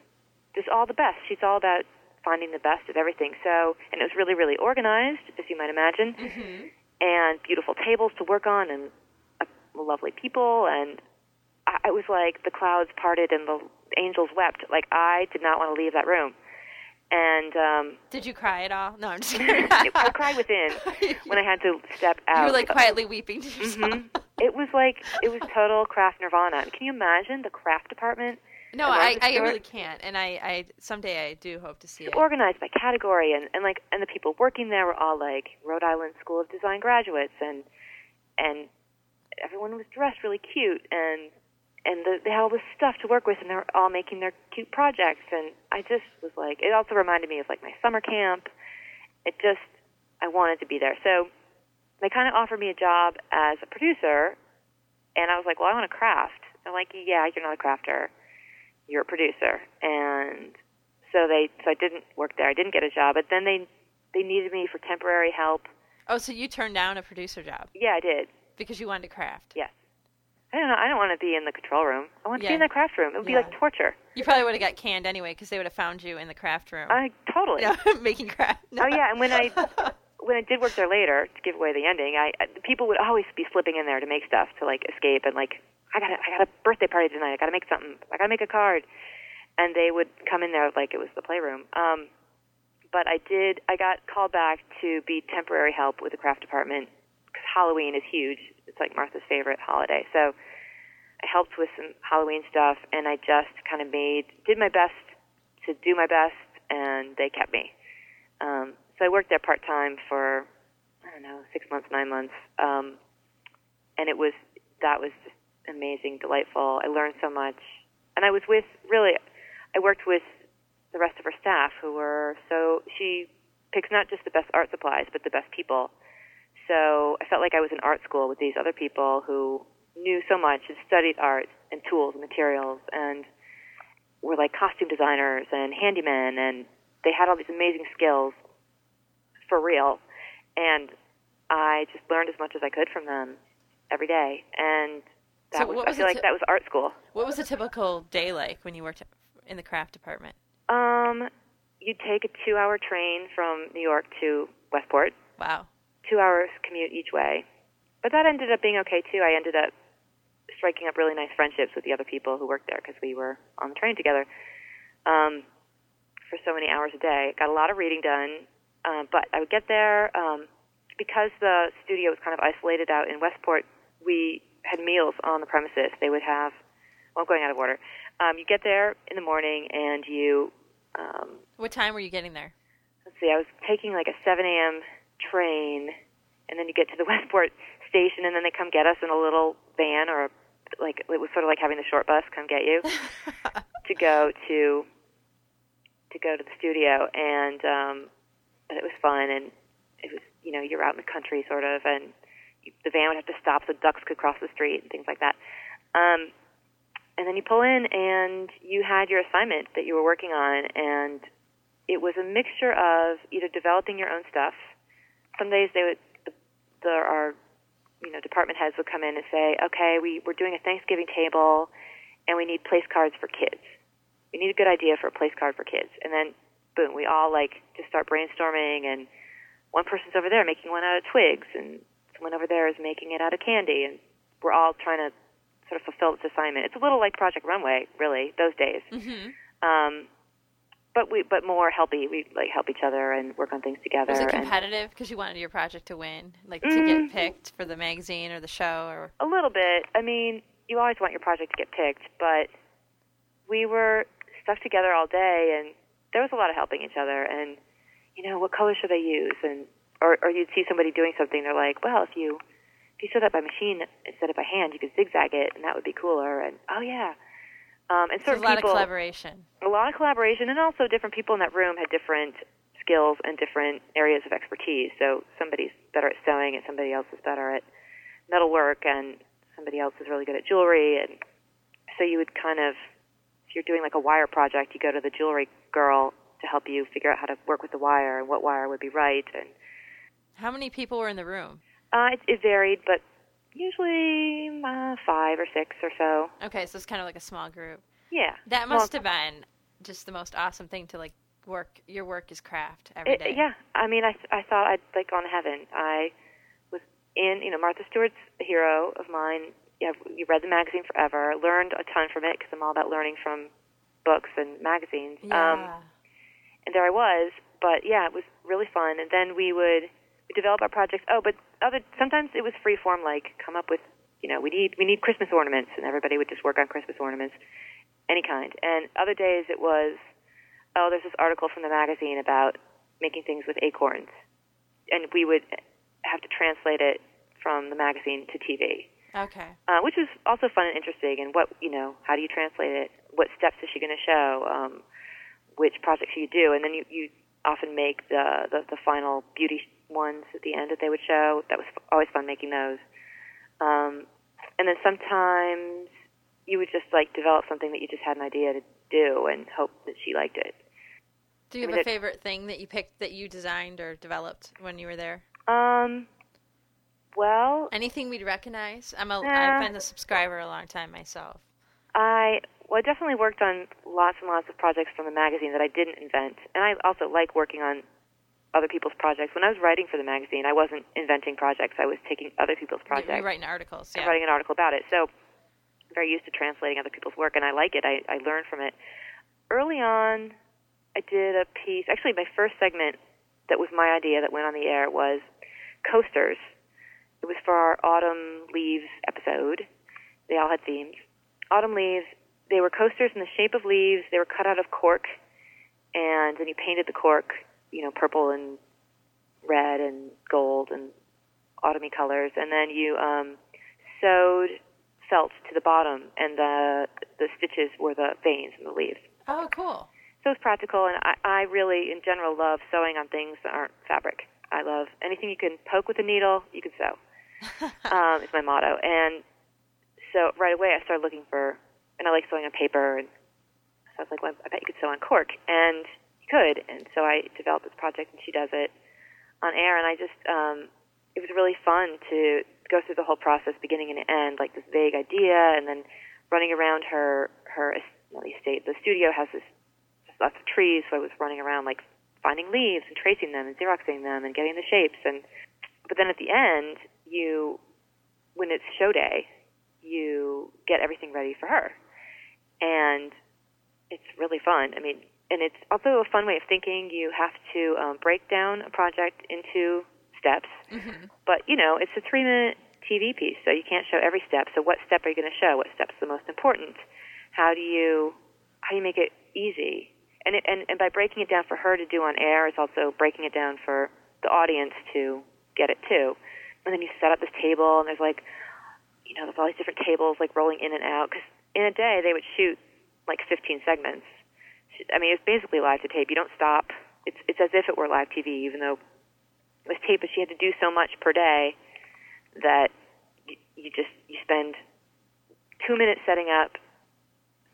just all the best. She's all about finding the best of everything. So, and it was really, really organized, as you might imagine, Mm-hmm. and beautiful tables to work on and uh, lovely people. And I, I was like, the clouds parted and the angels wept. Like, I did not want to leave that room. And um, Did you cry at all? No, I'm just kidding. I cried within when I had to step out. You were like quietly weeping to yourself. hmm It was like it was total craft nirvana. Can you imagine the craft department? No, I, I really can't, and I, I someday I do hope to see it. organized by category and, and like and the people working there were all like Rhode Island School of Design graduates and and everyone was dressed really cute and and the, they had all this stuff to work with and they were all making their cute projects and I just was like it also reminded me of like my summer camp. It just I wanted to be there. So they kind of offered me a job as a producer and I was like, Well I want to craft. They're like, Yeah, you're not a crafter. You're a producer and so they so I didn't work there. I didn't get a job, but then they they needed me for temporary help. Oh, so you turned down a producer job Yeah, I did. because you wanted to craft? Yes. I don't know. I don't want to be in the control room. I want to Yeah. be in the craft room. It would be like torture. You probably would have got canned anyway because they would have found you in the craft room. I totally. No, making craft. No. Oh yeah, and when I when I did work there later to give away the ending, I I- people would always be slipping in there to make stuff to like escape and like I got a, I got a birthday party tonight. I got to make something. I got to make a card, and they would come in there like it was the playroom. Um, but I did. I got called back to be temporary help with the craft department because Halloween is huge. It's like Martha's favorite holiday. So I helped with some Halloween stuff, and I just kind of made did my best to do my best, and they kept me. Um, so I worked there part time for I don't know six months, nine months, um, and it was that was just amazing, delightful. I learned so much, and I was with really, I worked with the rest of her staff who were so she picks not just the best art supplies but the best people. So I felt like I was in art school with these other people who knew so much and studied art and tools and materials and were like costume designers and handymen and they had all these amazing skills for real and I just learned as much as I could from them every day and that So was, what I feel like that was art school. What was a typical day like when you worked in the craft department? Um you'd take a 2-hour train from New York to Westport, Wow. 2 hours commute each way. But that ended up being okay too. I ended up striking up really nice friendships with the other people who worked there because we were on the train together um, for so many hours a day. Got a lot of reading done, um, but I would get there um, because the studio was kind of isolated out in Westport. We had meals on the premises. They would have, well, I'm going out of order. Um, you get there in the morning and you, um, What time were you getting there? let's see, I was taking like a 7 a.m. train, and then you get to the Westport station, and then they come get us in a little van or like it was sort of like having the short bus come get you to go to to go to the studio, and um, but it was fun, and it was you know you're out in the country sort of, and you, the van would have to stop so ducks could cross the street and things like that. Um, and then you pull in, and you had your assignment that you were working on, and it was a mixture of either developing your own stuff. Some days they would, the, there are, you know, department heads would come in and say, okay, we, we're doing a Thanksgiving table, and we need place cards for kids. We need a good idea for a place card for kids. And then, boom, we all like just start brainstorming, and one person's over there making one out of twigs, and someone over there is making it out of candy, and we're all trying to sort of fulfill this assignment. It's a little like Project Runway, really, those days. Mm-hmm. Um, but we, but more helpy. We like help each other and work on things together. Was it competitive because you wanted your project to win, like to Mm. get picked for the magazine or the show, or A little bit. I mean, you always want your project to get picked, but we were stuck together all day, and there was a lot of helping each other. And you know, what color should I use? And or or you'd see somebody doing something, they're like, well, if you if you sew that by machine instead of by hand, you could zigzag it, and that would be cooler. And oh yeah. Um, and so a lot people, of collaboration. a lot of collaboration, and also different people in that room had different skills and different areas of expertise. So somebody's better at sewing, and somebody else is better at metalwork, and somebody else is really good at jewelry. And so you would kind of, if you're doing like a wire project, you go to the jewelry girl to help you figure out how to work with the wire and what wire would be right. And How many people were in the room? uh, it, it varied, but usually uh, five or six or so. Okay, so it's kind of like a small group. Yeah, That Well, must have been just the most awesome thing to like work. Your work is craft every It, day. yeah, I mean, I I thought I'd like gone to heaven. I was in, you know, Martha Stewart's a hero of mine. Yeah, you read the magazine forever. Learned a ton from it because I'm all about learning from books and magazines. Yeah. Um, and there I was. But yeah, it was really fun. And then we would develop our projects. Oh, but other sometimes it was free form, like come up with, you know, we need we need Christmas ornaments, and everybody would just work on Christmas ornaments, any kind. And other days it was, oh, there's this article from the magazine about making things with acorns, and we would have to translate it from the magazine to TV okay. uh, which was also fun and interesting. And what you know, how do you translate it? What steps is she going to show? Um, which projects should you do? And then you, you often make the, the the final beauty ones at the end that they would show. That was always fun making those. Um, and then sometimes you would just like develop something that you just had an idea to do and hope that she liked it. Do you I have mean, a favorite thing that you picked that you designed or developed when you were there? Um, well, Anything we'd recognize? I'm a Yeah. have been a subscriber a long time myself. I well, I definitely worked on lots and lots of projects from the magazine that I didn't invent, and I also like working on other people's projects. When I was writing for the magazine, I wasn't inventing projects; I was taking other people's projects You're writing articles. and writing an article about it. So, I'm very used to translating other people's work, and I like it. I, I learn from it. Early on, I did a piece. Actually, my first segment that was my idea that went on the air was coasters. It was for our autumn leaves episode. They all had themes. Autumn leaves. They were coasters in the shape of leaves. They were cut out of cork, and then you painted the cork, you know, purple and red and gold and autumny colors, and then you um, sewed felt to the bottom, and the the stitches were the veins in the leaves. Oh, cool. So it's practical, and I, I really, in general, love sewing on things that aren't fabric. I love anything you can poke with a needle, you can sew. um, is my motto. And so right away, I started looking for, and I like sewing on paper, and so I was like, well, I bet you could sew on cork, and could. And so I developed this project, and she does it on air, and I just, um, it was really fun to go through the whole process, beginning and end, like this vague idea, and then running around her her well, the estate. The studio has this just lots of trees, so I was running around like finding leaves and tracing them and xeroxing them and getting the shapes. And but then at the end, you when it's show day, you get everything ready for her, and it's really fun. I mean, and it's also a fun way of thinking. You have to um, break down a project into steps, hmm but you know, it's a three minute TV piece, so you can't show every step. So what step are you going to show? What step's the most important? How do you how do you make it easy? And it, and and by breaking it down for her to do on air, it's also breaking it down for the audience to get it too. And then you set up this table, and there's like, you know, there's all these different tables like rolling in and out. Because in a day they would shoot like 15 segments. I mean, it's basically live to tape. You don't stop. It's it's as if it were live TV, even though was tape, but she had to do so much per day that you, you just you spend two minutes setting up,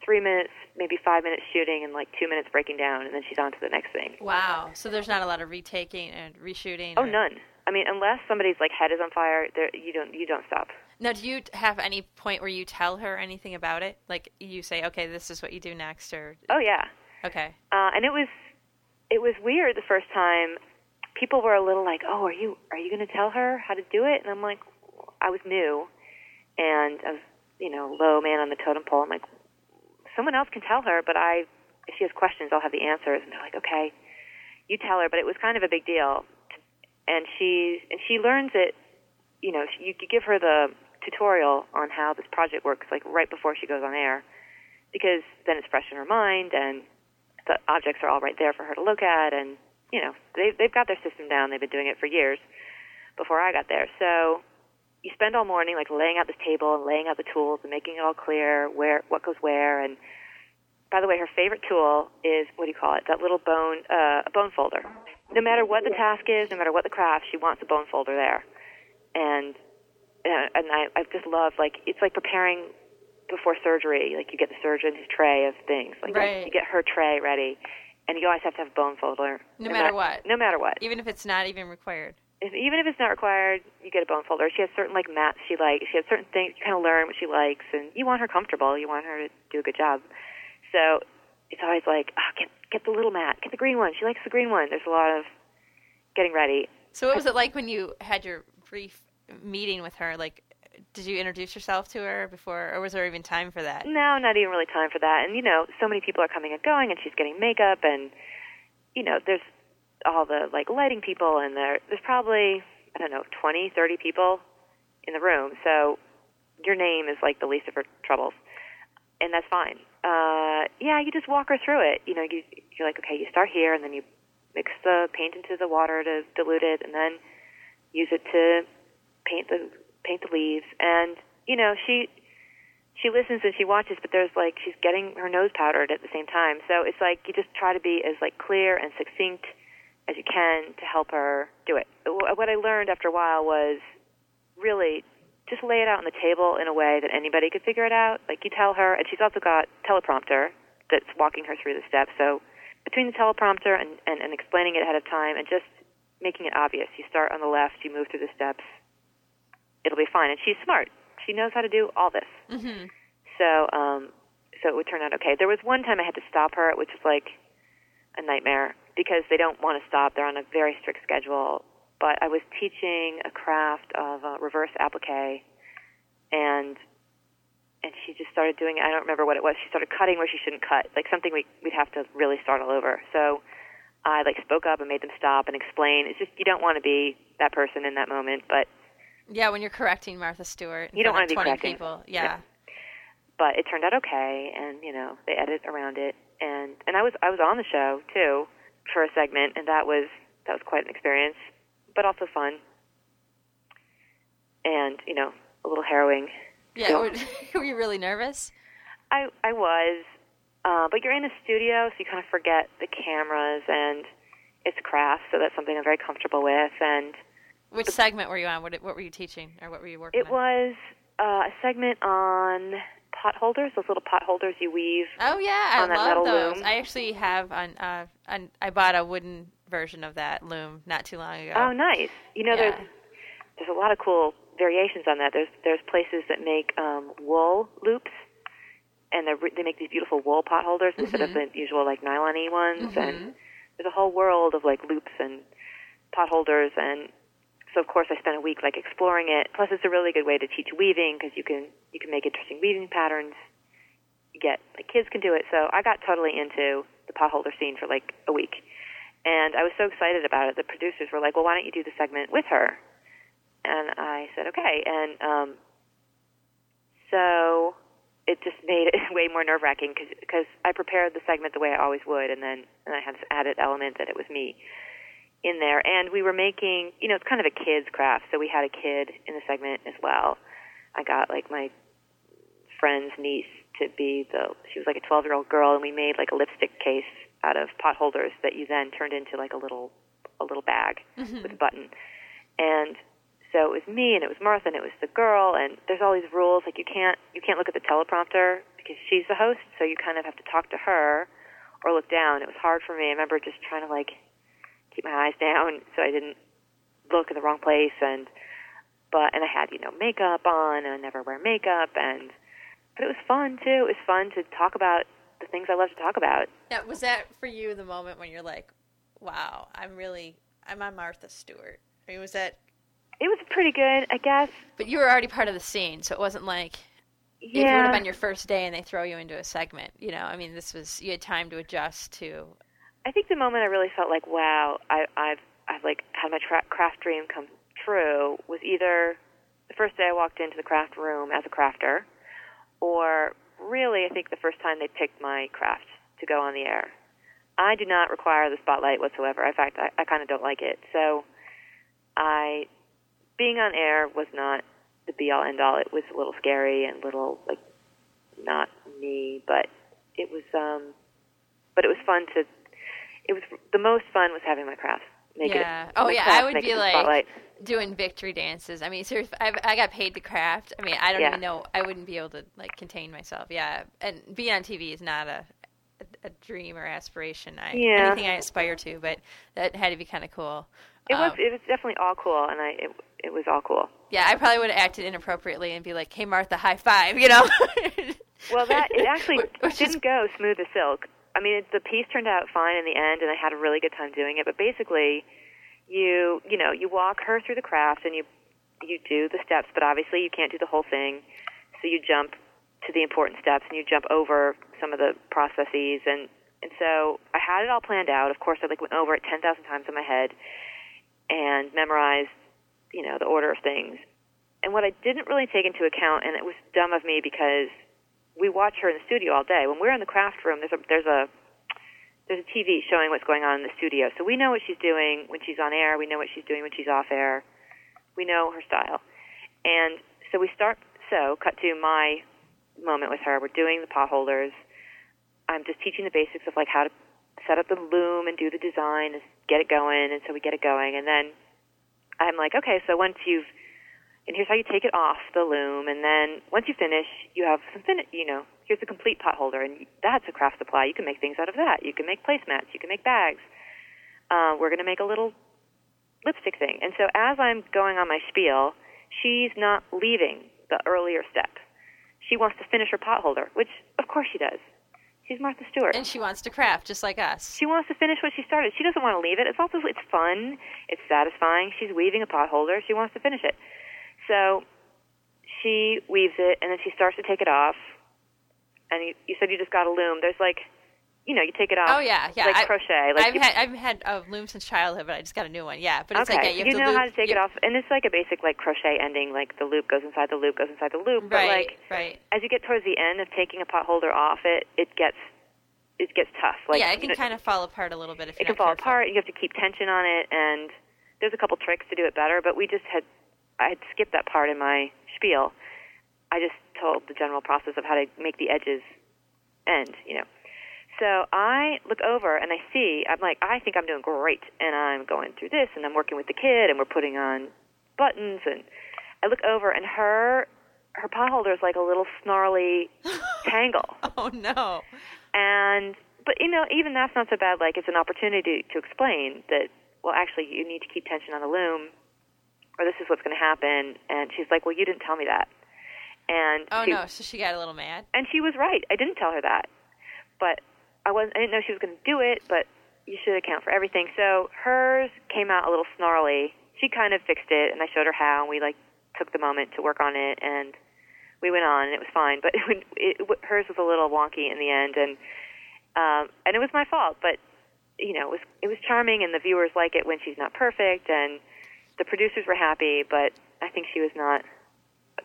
three minutes, maybe five minutes shooting, and like two minutes breaking down, and then she's on to the next thing. Wow. So there's not a lot of retaking and reshooting. Oh, or- none. I mean, unless somebody's like head is on fire, there you don't you don't stop. Now, do you have any point where you tell her anything about it? Like you say, okay, this is what you do next, or Oh yeah. Okay, uh, and it was it was weird the first time. People were a little like, "Oh, are you are you going to tell her how to do it?" And I'm like, I was new, and I was you know low man on the totem pole. I'm like, someone else can tell her, but I if she has questions, I'll have the answers. And they're like, okay, you tell her. But it was kind of a big deal, and she and she learns it. You know, you, you give her the tutorial on how this project works, like right before she goes on air, because then it's fresh in her mind and the objects are all right there for her to look at and you know they they've got their system down. They've been doing it for years before I got there. So you spend all morning like laying out this table and laying out the tools and making it all clear where what goes where. And by the way her favorite tool is what do you call it? That little bone uh, a bone folder. No matter what the task is no matter what the craft she wants a bone folder there. And uh, and I I just love like it's like preparing before surgery, like you get the surgeon his tray of things. Like Right. you get her tray ready, and you always have to have a bone folder. No matter ma- what. No matter what. even if it's not even required. If, even if it's not required, you get a bone folder. She has certain like mats she likes. She has certain things. You kind of learn what she likes, and you want her comfortable. You want her to do a good job. So it's always like, oh, get get the little mat, get the green one. She likes the green one. There's a lot of getting ready. So, what was it like when you had your brief meeting with her? Like, did you introduce yourself to her before, or was there even time for that? No, not even really time for that. And you know, so many people are coming and going, and she's getting makeup, and you know, there's all the like lighting people, and there there's probably I don't know twenty, thirty people in the room. So your name is like the least of her troubles, and that's fine. Uh, yeah, you just walk her through it. You know, you you're like, okay, you start here, and then you mix the paint into the water to dilute it, and then use it to paint the paint the leaves. And you know, she she listens and she watches, but there's like she's getting her nose powdered at the same time. So it's like you just try to be as like clear and succinct as you can to help her do it. What I learned after a while was really just lay it out on the table in a way that anybody could figure it out. Like you tell her, and she's also got teleprompter that's walking her through the steps. So between the teleprompter and, and, and explaining it ahead of time and just making it obvious, you start on the left, you move through the steps, it'll be fine. And she's smart. She knows how to do all this. Mm-hmm. So, um, so it would turn out okay. There was one time I had to stop her, which was like a nightmare because they don't want to stop. They're on a very strict schedule. But I was teaching a craft of uh, reverse applique, and and she just started doing. It. I don't remember what it was. She started cutting where she shouldn't cut, like something we, we'd have to really start all over. So I like spoke up and made them stop and explain. It's just you don't want to be that person in that moment, but Yeah, when you're correcting Martha Stewart, You don't wanna be 20 correcting. people. Yeah. Yeah. but it turned out okay and you know they edit around it and and I was I was on the show too for a segment and that was that was quite an experience but also fun and you know a little harrowing Yeah. So- Were, were you really nervous? I I was uh, but you're in a studio so you kind of forget the cameras and it's craft so that's something I'm very comfortable with and Which segment were you on? What, what were you teaching, or what were you working on? it on? was uh, a segment on pot holders those little pot holders you weave Oh yeah, I love those. loom. I actually have on, uh, on. I bought a wooden version of that loom not too long ago. Oh, nice. You know, Yeah. there's there's a lot of cool variations on that. There's there's places that make um, wool loops, and they they make these beautiful wool pot holders instead of the usual like nylon-y ones. And there's a whole world of like loops and pot holders. And so of course I spent a week like exploring it. Plus, it's a really good way to teach weaving because you can you can make interesting weaving patterns. You get like kids can do it. So I got totally into the pot holder scene for like a week. And I was so excited about it. The producers were like, "Well, why don't you do the segment with her?" And I said, "Okay." And um, so it just made it way more nerve wracking because I prepared the segment the way I always would, and then and I had this added element that it was me in there. And we were making, you know, it's kind of a kid's craft, so we had a kid in the segment as well. I got like my friend's niece to be the she was like a 12 year old girl and we made like a lipstick case out of pot holders that you then turned into like a little a little bag mm-hmm. with a button. And so it was me and it was Martha and it was the girl and there's all these rules like you can't you can't look at the teleprompter because she's the host, so you kind of have to talk to her or look down. It was hard for me. I remember just trying to like keep my eyes down so I didn't look in the wrong place and but and I had, you know, makeup on and I never wear makeup and but it was fun too. It was fun to talk about the things I love to talk about. Now, was that for you the moment when you're like, "Wow, I'm really I'm on Martha Stewart"? I mean, was that? It was pretty good, I guess. But you were already part of the scene, so it wasn't like if it would Yeah. have been your first day and they throw you into a segment. You know, I mean, this was you had time to adjust to. I think the moment I really felt like, wow, I, I've I've like had my tra- craft dream come true was either the first day I walked into the craft room as a crafter, or really, I think the first time they picked my craft to go on the air. I do not require the spotlight whatsoever. In fact, I, I kind of don't like it. So, I being on air was not the be all end all. It was a little scary and a little like not me, but it was um but it was fun to it was the most fun was having my craft make Yeah. it Oh, yeah, craft I would be like- spotlight. doing victory dances. I mean, seriously, I, I got paid to craft. I mean, I don't Yeah. even know. I wouldn't be able to like contain myself. Yeah, and being on TV is not a a, a dream or aspiration. I, Yeah. anything I aspire to, but that had to be kind of cool. It was Um, it was definitely all cool and I it it was all cool. yeah, I probably would have acted inappropriately and be like, "Hey, Martha, high five, you know. Well, that it actually Which- which is- didn't go smooth as silk. I mean, the piece turned out fine in the end, and I had a really good time doing it. But basically, you you know you walk her through the craft, and you you do the steps, but obviously you can't do the whole thing. So you jump to the important steps, and you jump over some of the processes, and and so I had it all planned out. Of course, I like went over it ten thousand times in my head, and memorized you know the order of things. And what I didn't really take into account, and it was dumb of me because we watch her in the studio all day. When we're in the craft room, there's a there's a there's a TV showing what's going on in the studio, so we know what she's doing when she's on air. We know what she's doing when she's off air. We know her style, and so we start. So cut to my moment with her. We're doing the pot holders. I'm just teaching the basics of like how to set up the loom and do the design and get it going. And so we get it going, and then I'm like, okay, so once you've and here's how you take it off the loom and then once you finish you have some fin you know here's a complete pot holder and that's a craft supply you can make things out of that you can make placemats you can make bags uh, we're going to make a little lipstick thing and so as i'm going on my spiel she's not leaving the earlier step she wants to finish her pot holder which of course she does she's martha stewart and she wants to craft just like us. she wants to finish what she started. She doesn't want to leave it. It's also it's fun. It's satisfying. She's weaving a pot holder. She wants to finish it. So she weaves it, and then she starts to take it off. And you, you said you just got a loom. There's like, you know, you take it off. Oh yeah, yeah. Like I, crochet. Like I've you, had I've had a loom since childhood, but I just got a new one. Yeah, but it's okay, like yeah, you have you to know loop, how to take you- it off, and it's like a basic like crochet ending. Like the loop goes inside the loop, goes inside the loop. But Right, like right. as you get towards the end of taking a pot holder off, it it gets it gets tough. Like yeah, it you can know, kind of fall apart a little bit if it can fall careful. apart. You have to keep tension on it, and there's a couple tricks to do it better. But we just had I had skipped that part in my spiel. I just told the general process of how to make the edges end. You know. So I look over and I see. I'm like, I think I'm doing great, and I'm going through this, and I'm working with the kid, and we're putting on buttons, and I look over, and her her pot holder is like a little snarly tangle. Oh no. And but you know, even that's not so bad. Like it's an opportunity to explain that. Well, actually, you need to keep tension on the loom, or this is what's going to happen. And she's like, "Well, you didn't tell me that." And Oh she, no. So she got a little mad. and she was right. I didn't tell her that, but I wasn't. I didn't know she was going to do it. But you should account for everything. So hers came out a little snarly. She kind of fixed it, and I showed her how, and we like took the moment to work on it, and we went on, and it was fine. But it, it, hers was a little wonky in the end, and um, and it was my fault. But you know, it was it was charming, and the viewers like it when she's not perfect, and the producers were happy. But I think she was not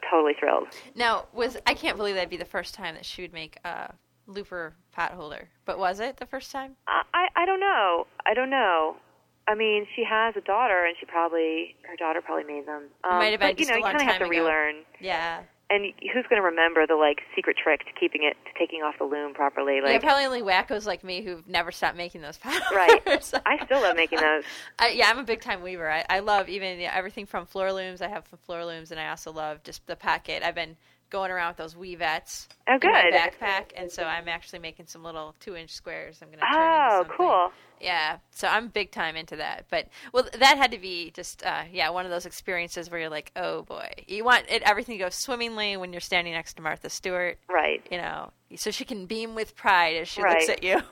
totally thrilled. Now was I can't believe that'd be the first time that she would make a looper pot holder. But was it the first time? I I don't know. I don't know. I mean, she has a daughter, and she probably her daughter probably made them. Um, might have been but, you know, you kind of have to ago. relearn. Yeah. And who's going to remember the like secret trick to keeping it to taking off the loom properly? Like yeah, probably only wackos like me who've never stopped making those powders. Right. I still love making those. I, yeah, I'm a big time weaver. I, I love even yeah, everything from floor looms. I have floor looms, and I also love just the packet. I've been going around with those weavettes Oh, in my backpack, and so I'm actually making some little two inch squares. I'm going to turn Oh, cool. Yeah, so I'm big time into that. But well, that had to be just uh, yeah one of those experiences where you're like, oh boy, you want it everything to go swimmingly when you're standing next to Martha Stewart, Right. you know, so she can beam with pride as she Right. looks at you.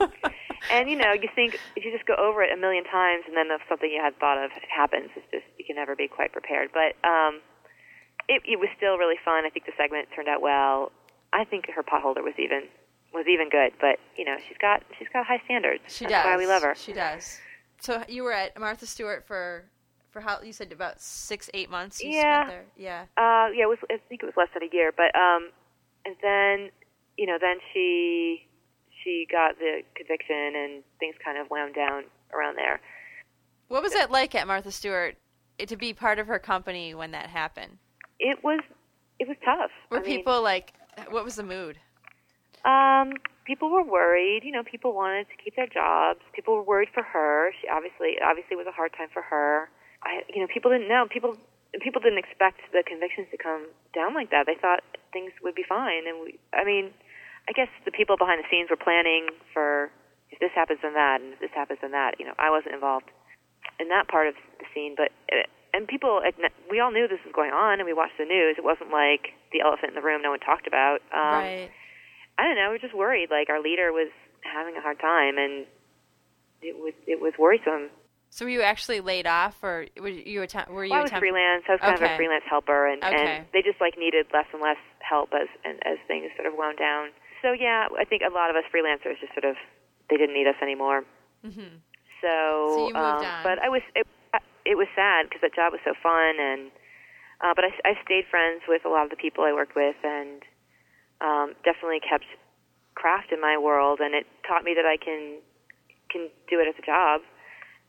And you know, you think if you just go over it a million times, and then if something you had thought of happens, it's just you can never be quite prepared. But um, it, it was still really fun. I think the segment turned out well. I think her potholder was even was even good. But you know, she's got she's got high standards. she That's does. why we love her. She does. So you were at Martha Stewart for for how you said about six eight months. You Yeah. spent there. Yeah. Uh, yeah, it was. I think it was less than a year. But um, and then you know, then she she got the conviction, and things kind of wound down around there. What was it like at Martha Stewart to be part of her company when that happened? It was it was tough. Were I mean, people like, what was the mood? Um, people were worried. You know, people wanted to keep their jobs. People were worried for her. She obviously, obviously, it was a hard time for her. I, you know, people didn't know. People, people didn't expect the convictions to come down like that. They thought things would be fine. And we, I mean, I guess the people behind the scenes were planning for if this happens then that, and if this happens then that. You know, I wasn't involved in that part of the scene, but uh, and people, we all knew this was going on, and we watched the news. It wasn't like the elephant in the room no one talked about. Um, right. I don't know. We were just worried. Like our leader was having a hard time, and it was it was worrisome. So were you actually laid off, or were you att- were you Well, I was attempt- freelance. I was kind of a freelance helper, and Okay. and they just like needed less and less help as and as things sort of wound down. So yeah, I think a lot of us freelancers just sort of they didn't need us anymore. Mhm. So, So you moved um, on. but I was it, it was sad because that job was so fun, and uh, but I, I stayed friends with a lot of the people I worked with, and um, definitely kept craft in my world, and it taught me that I can can do it as a job,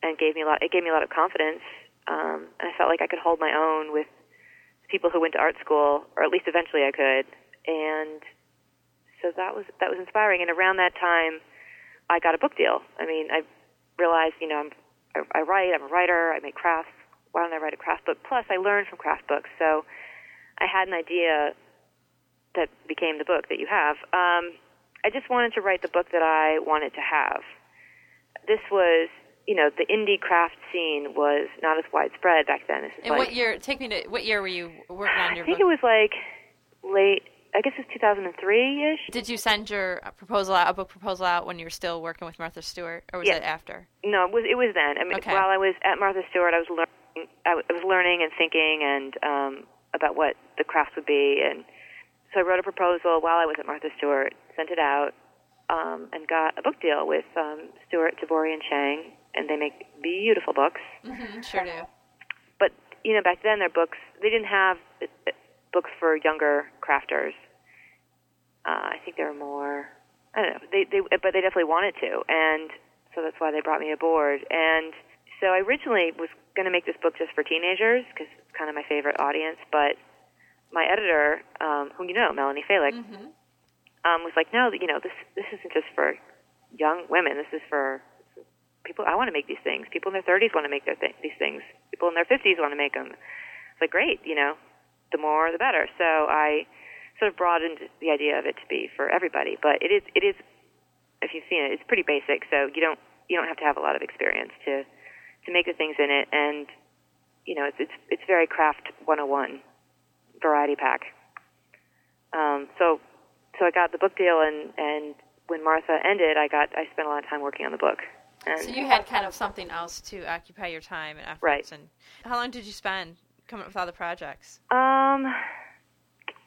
and gave me a lot. It gave me a lot of confidence, um, and I felt like I could hold my own with people who went to art school, or at least eventually I could, and so that was that was inspiring. And around that time, I got a book deal. I mean, I realized, you know, I'm, I, I write, I'm a writer, I make crafts. Why don't I write a craft book? Plus, I learned from craft books, so I had an idea that became the book that you have. Um, I just wanted to write the book that I wanted to have. This was, you know, the indie craft scene was not as widespread back then. This And like, what year? Take me to what year were you working on your? I think book? it was like late. I guess it's 2003 ish. Did you send your proposal out, a book proposal out when you were still working with Martha Stewart, or was Yeah. it after? No, it was it was then. I mean, Okay. while I was at Martha Stewart, I was learning. I was learning and thinking and um, about what the craft would be, and so I wrote a proposal while I was at Martha Stewart, sent it out, um, and got a book deal with um, Stewart, Tabori, and Chang, and they make beautiful books. Mm-hmm, sure do. But you know, back then their books they didn't have uh, uh, books for younger crafters. Uh, I think they were more. I don't know. They they but they definitely wanted to, and so that's why they brought me aboard. And so I originally was going to make this book just for teenagers because it's kind of my favorite audience. But my editor, um, who you know, Melanie Falick, Mm-hmm. um, was like, no, you know, this this isn't just for young women. This is for people. I want to make these things. People in their 30s want to make their th- these things. People in their 50s want to make them. It's like great, you know, the more the better. So I sort of broadened the idea of it to be for everybody. But it is it is if you've seen it, it's pretty basic. So you don't you don't have to have a lot of experience to to make the things in it. And you know, it's it's it's very craft 101 variety pack. Um, so so I got the book deal, and and when Martha ended, I got I spent a lot of time working on the book. And So you had kind of something else to occupy your time and efforts. Right. And how long did you spend coming up with the projects? Um,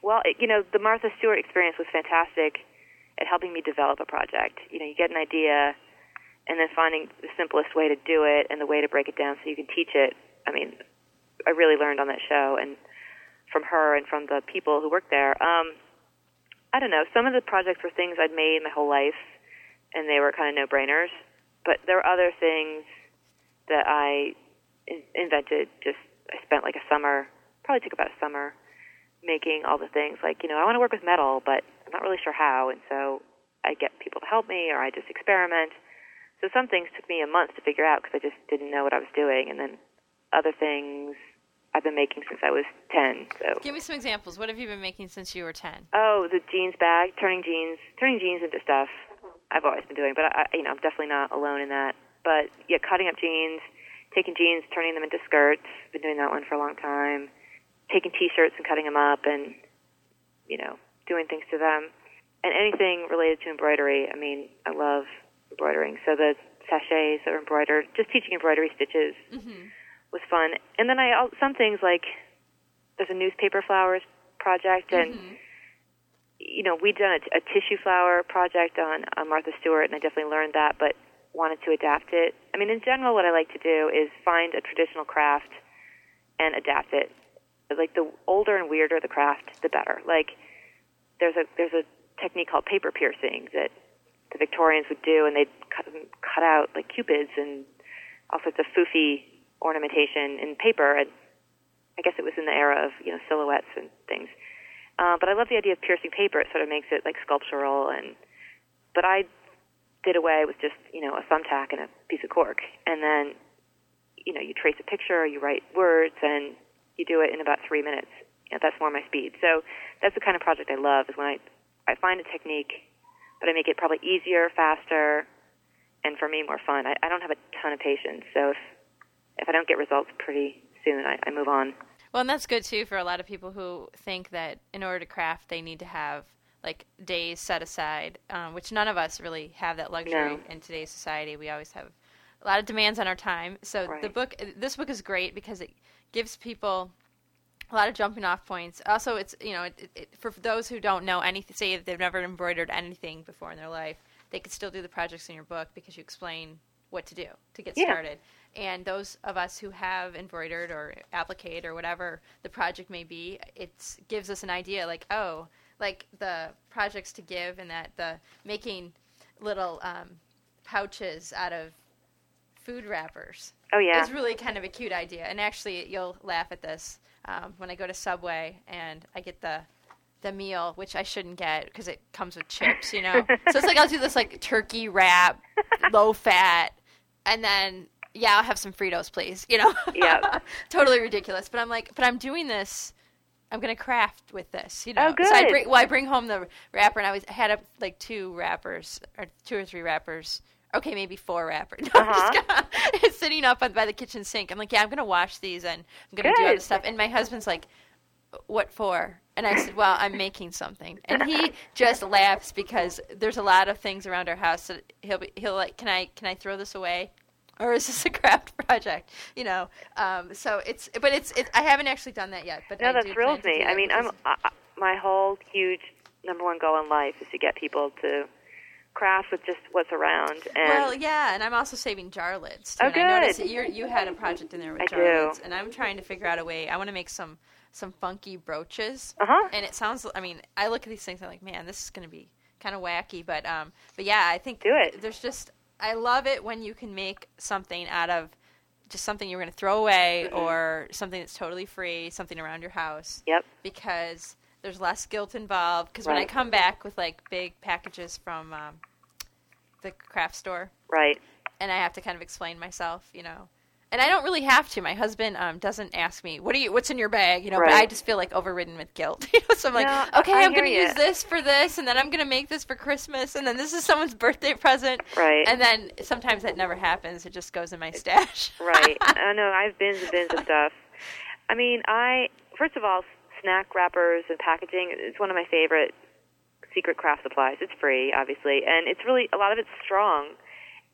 well, it, you know, the Martha Stewart experience was fantastic at helping me develop a project. You know, you get an idea, and then finding the simplest way to do it and the way to break it down so you can teach it. I mean, I really learned on that show and from her and from the people who worked there. Um, I don't know. Some of the projects were things I'd made my whole life, and they were kind of no-brainers. But there were other things that I in- invented. Just I spent like a summer, probably took about a summer, making all the things. Like, you know, I want to work with metal, but I'm not really sure how, and so I get people to help me, or I just experiment. So some things took me a month to figure out because I just didn't know what I was doing, and then other things I've been making since I was 10. So Give me some examples. What have you been making since you were 10? Oh, the jeans bag, turning jeans, turning jeans into stuff. I've always been doing, but I, you know, I'm definitely not alone in that. But yeah, cutting up jeans, taking jeans, turning them into skirts. Been doing that one for a long time. Taking T-shirts and cutting them up, and you know, doing things to them, and anything related to embroidery. I mean, I love embroidering. So the sachets that are embroidered, just teaching embroidery stitches Mm-hmm. was fun. And then I some things like there's a newspaper flowers project, and Mhm. you know we'd done a, a tissue flower project on on Martha Stewart, and I definitely learned that, but wanted to adapt it. I mean, in general, what I like to do is find a traditional craft and adapt it. Like the older and weirder the craft, the better. Like there's a there's a technique called paper piercing that the Victorians would do, and they'd cut, cut out like cupids and all sorts of foofy ornamentation in paper. And I guess it was in the era of you know silhouettes and things. Uh, but I love the idea of piercing paper. It sort of makes it like sculptural. And but I did away with just you know a thumbtack and a piece of cork, and then you know you trace a picture, you write words, and you do it in about three minutes. You know, that's more my speed. So that's the kind of project I love. Is when I I find a technique, but I make it probably easier, faster, and for me more fun. I, I don't have a ton of patience, so if if I don't get results pretty soon, I, I move on. Well, and that's good too for a lot of people who think that in order to craft, they need to have like days set aside, um, which none of us really have that luxury No. in today's society. We always have a lot of demands on our time. So the book, this book is great because it gives people a lot of jumping off points. Also, it's you know, it, it, it, for those who don't know anything, say they've never embroidered anything before in their life, they could still do the projects in your book because you explain what to do to get Yeah. started. And those of us who have embroidered or appliqued or whatever the project may be, it gives us an idea like, oh, like the projects to give and that the making little um, pouches out of food wrappers Oh yeah, is really kind of a cute idea. And actually, you'll laugh at this um, when I go to Subway and I get the the meal, which I shouldn't get because it comes with chips, you know. so it's like I'll do this like turkey wrap, low fat, and then yeah, I'll have some Fritos, please. You know. Yeah, totally ridiculous, but I'm like, but I'm doing this. I'm gonna craft with this, you know. Oh, good. So I bring, well, I bring home the wrapper, and I was I had up like two wrappers or two or three wrappers. Okay, maybe four wrappers. No, Uh-huh. it's sitting up by the kitchen sink. I'm like, yeah, I'm gonna wash these and I'm gonna do other Good. stuff. And my husband's like, what for? And I said, well, I'm making something. And he just laughs because there's a lot of things around our house that he'll be, he'll like, can I can I throw this away? Or is this a craft project? You know, um, so it's, but it's, it, I haven't actually done that yet. But no, I that thrills me. I mean, I'm I, my whole huge number one goal in life is to get people to craft with just what's around. And Well, yeah, and I'm also saving jar lids. Too. Oh, and I noticed good. that you had a project in there with I jar do. lids, and I'm trying to figure out a way. I want to make some some funky brooches, uh huh. and it sounds. I mean, I look at these things. I'm like, man, this is going to be kind of wacky, but um, but yeah, I think Do it. There's just I love it when you can make something out of just something you're going to throw away Mhm. or something that's totally free, something around your house Yep. because there's less guilt involved. Because when I come back with like big packages from um, the craft store, Right. and I have to kind of explain myself, you know. And I don't really have to. My husband um, doesn't ask me, "What are you? What's in your bag?" You know. But I just feel like overridden with guilt. You know? So I'm like, No, I- "Okay, I I'm going to use this for this, and then I'm going to make this for Christmas, and then this is someone's birthday present." Right. And then sometimes that never happens. It just goes in my stash. right. I know. I have bins and bins of stuff. I mean, I first of all, snack wrappers and packaging. It's one of my favorite secret craft supplies. It's free, obviously, and it's really a lot of it's strong,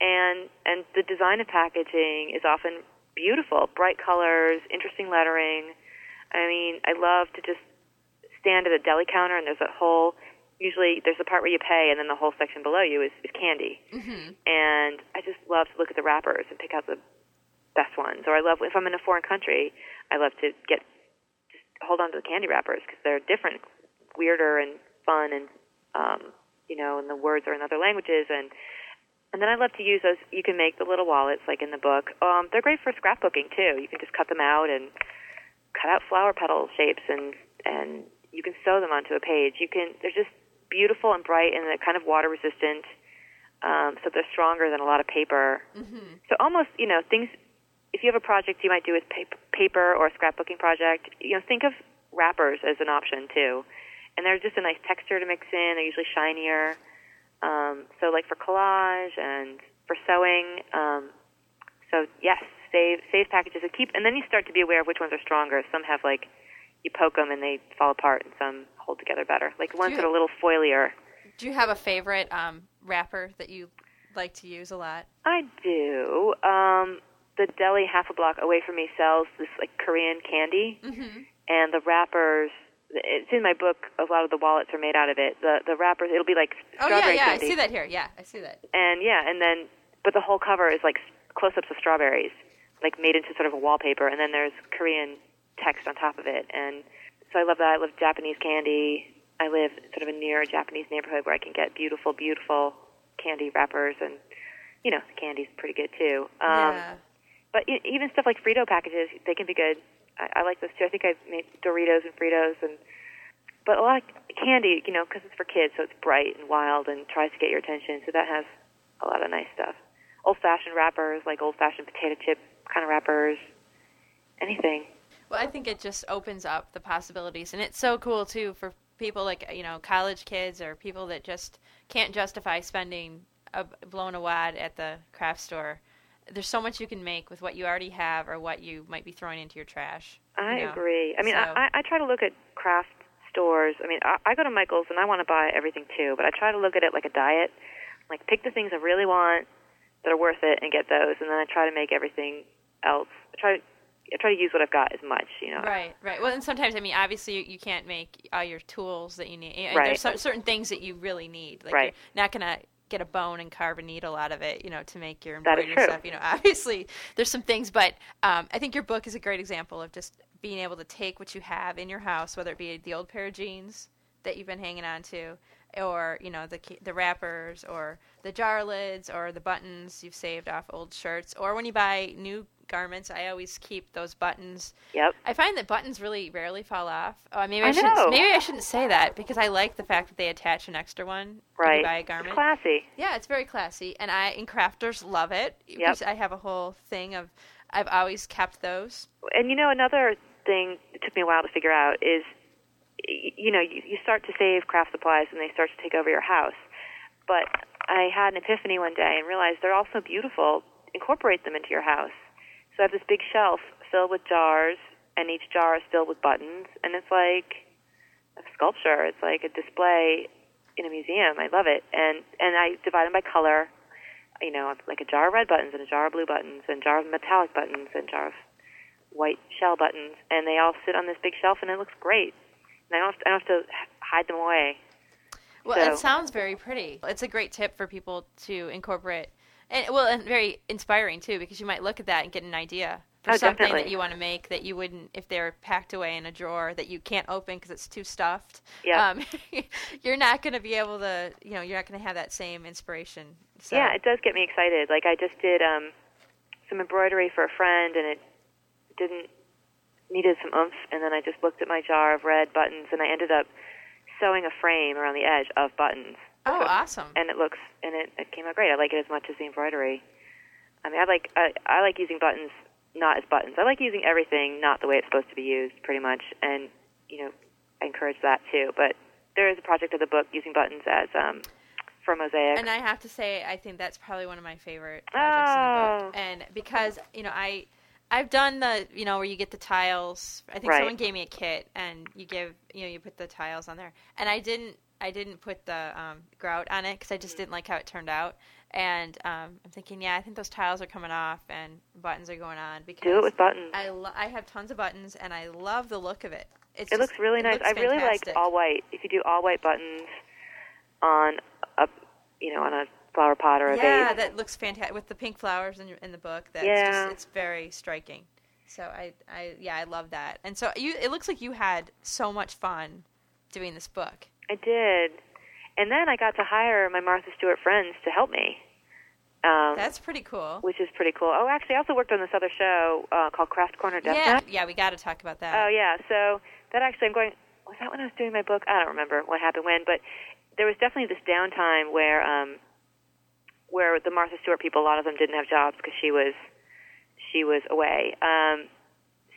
and and the design of packaging is often beautiful, bright colors, interesting lettering. I mean, I love to just stand at a deli counter and there's a whole. Usually, there's the part where you pay, and then the whole section below you is, is candy. hmm And I just love to look at the wrappers and pick out the best ones. Or I love if I'm in a foreign country, I love to get just hold on to the candy wrappers because they're different, weirder and fun, and um, you know, and the words are in other languages. And and then I love to use those. You can make the little wallets like in the book. Um, they're great for scrapbooking too. You can just cut them out and cut out flower petal shapes and and you can sew them onto a page. You can they're just beautiful and bright and they're kind of water resistant. Um, so they're stronger than a lot of paper. Mm-hmm. So almost, you know, things. If you have a project you might do with paper, paper or a scrapbooking project, you know, think of wrappers as an option too. And they're just a nice texture to mix in. They're usually shinier. Um, so like for collage and for sewing. Um, so yes, save save packages and keep. And then you start to be aware of which ones are stronger. Some have like you poke them and they fall apart, and some hold together better. Like ones you- that are a little foilier. Do you have a favorite um, wrapper that you like to use a lot? I do. Um, the deli half a block away from me sells this like Korean candy, Mm-hmm. and the wrappers. It's in my book. A lot of the wallets are made out of it. The the wrappers. It'll be like Oh yeah, yeah, candy. I see that here. Yeah, I see that. And yeah, and then but the whole cover is like close-ups of strawberries, like made into sort of a wallpaper, and then there's Korean text on top of it. And so I love that. I love Japanese candy. I live sort of a near a Japanese neighborhood where I can get beautiful, beautiful candy wrappers, and you know, the candy's pretty good too. Um, yeah. But even stuff like Frito packages, they can be good. I, I like those too. I think I've made Doritos and Fritos, and but a lot of candy, you know, because it's for kids, so it's bright and wild and tries to get your attention. So that has a lot of nice stuff. Old-fashioned wrappers, like old-fashioned potato chip kind of wrappers. Anything. Well, I think it just opens up the possibilities, and it's so cool too for people like you know college kids or people that just can't justify spending a blown a wad at the craft store. There's so much you can make with what you already have or what you might be throwing into your trash. I you know? agree. I mean, So- I, I try to look at craft stores. I mean, I, I go to Michael's and I want to buy everything too, but I try to look at it like a diet. Like, pick the things I really want that are worth it and get those, and then I try to make everything else. I try, to. I try to use what I've got as much, you know. Right, right. Well, and sometimes I mean, obviously, you, you can't make all your tools that you need. And Right. There's cer- certain things that you really need. Like Right. You're not gonna get a bone and carve a needle out of it, you know, to make your embroidery stuff. You know, obviously, there's some things, but um, I think your book is a great example of just being able to take what you have in your house, whether it be the old pair of jeans that you've been hanging on to, or you know the the wrappers, or the jar lids, or the buttons you've saved off old shirts, or when you buy new garments, I always keep those buttons Yep. I find that buttons really rarely fall off. Oh, maybe I, I shouldn't. know. Maybe I shouldn't say that because I like the fact that they attach an extra one Right. buy a It's garment. classy. Yeah, it's very classy, and I and crafters love it. Yep. I have a whole thing of I've always kept those. And you know, another thing it took me a while to figure out is, you know, you, you start to save craft supplies and they start to take over your house. But I had an epiphany one day and realized they're also beautiful. Incorporate them into your house. So I have this big shelf filled with jars, and each jar is filled with buttons, and it's like a sculpture. It's like a display in a museum. I love it, and and I divide them by color. You know, like a jar of red buttons and a jar of blue buttons, and a jar of metallic buttons, and a jar of white shell buttons, and they all sit on this big shelf, and it looks great. And I don't have to, I don't have to hide them away. Well, So- it sounds very pretty. It's a great tip for people to incorporate, and well, and very inspiring too because you might look at that and get an idea for Oh, something definitely. that you want to make that you wouldn't if they're packed away in a drawer that you can't open because it's too stuffed. Yeah. Um, you're not going to be able to, you know, you're not going to have that same inspiration. So, Yeah, it does get me excited. Like I just did um, some embroidery for a friend, and it didn't needed some oomph. And then I just looked at my jar of red buttons, and I ended up sewing a frame around the edge of buttons. Oh, awesome. And it looks and it, it came out great. I like it as much as the embroidery. I mean, I like I, I like using buttons not as buttons. I like using everything not the way it's supposed to be used, pretty much. And you know, I encourage that too. But there is a project of the book using buttons as um, for mosaic. And I have to say, I think that's probably one of my favorite projects in the book. Oh. And because you know, I I've done the you know where you get the tiles. I think Right. someone gave me a kit, and you give you know you put the tiles on there, and I didn't I didn't put the um, grout on it because I just Mm-hmm. didn't like how it turned out. And um, I'm thinking, yeah, I think those tiles are coming off and buttons are going on because Do it with buttons. I lo- I have tons of buttons and I love the look of it. It's It just- looks really nice. looks I really like all white. If you do all white buttons on a, you know, on a flower pot or a yeah, vase. that looks fantastic with the pink flowers in, in the book. That's Yeah. just, it's very striking. So I, I, yeah, I love that. And so you, it looks like you had so much fun doing this book. I did, and then I got to hire my Martha Stewart friends to help me. Um, That's pretty cool. which is pretty cool. Oh, actually, I also worked on this other show uh, called Craft Corner Death Yeah, yeah, we got to talk about that. Oh, yeah. So that actually, I'm going. was that when I was doing my book? I don't remember what happened when, but there was definitely this downtime where um, where the Martha Stewart people, a lot of them didn't have jobs because she was she was away. Um,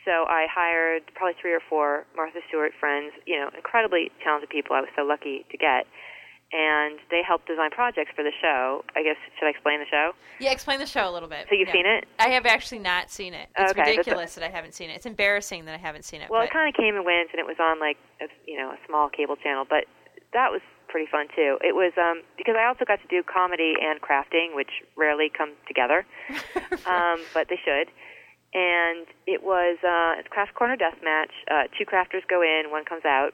so I hired probably three or four Martha Stewart friends, you know, incredibly talented people. I was so lucky to get, and they helped design projects for the show. I guess should I explain the show? Yeah, explain the show a little bit. So you've Yeah. seen it? I have actually not seen it. It's Okay, that's a- ridiculous that I haven't seen it. It's embarrassing that I haven't seen it. Well, but it kind of came and went, and it was on like a, you know a small cable channel, but that was pretty fun too. It was um, because I also got to do comedy and crafting, which rarely come together, um, but they should. And it was uh, it's craft corner death match. Uh, two crafters go in, one comes out,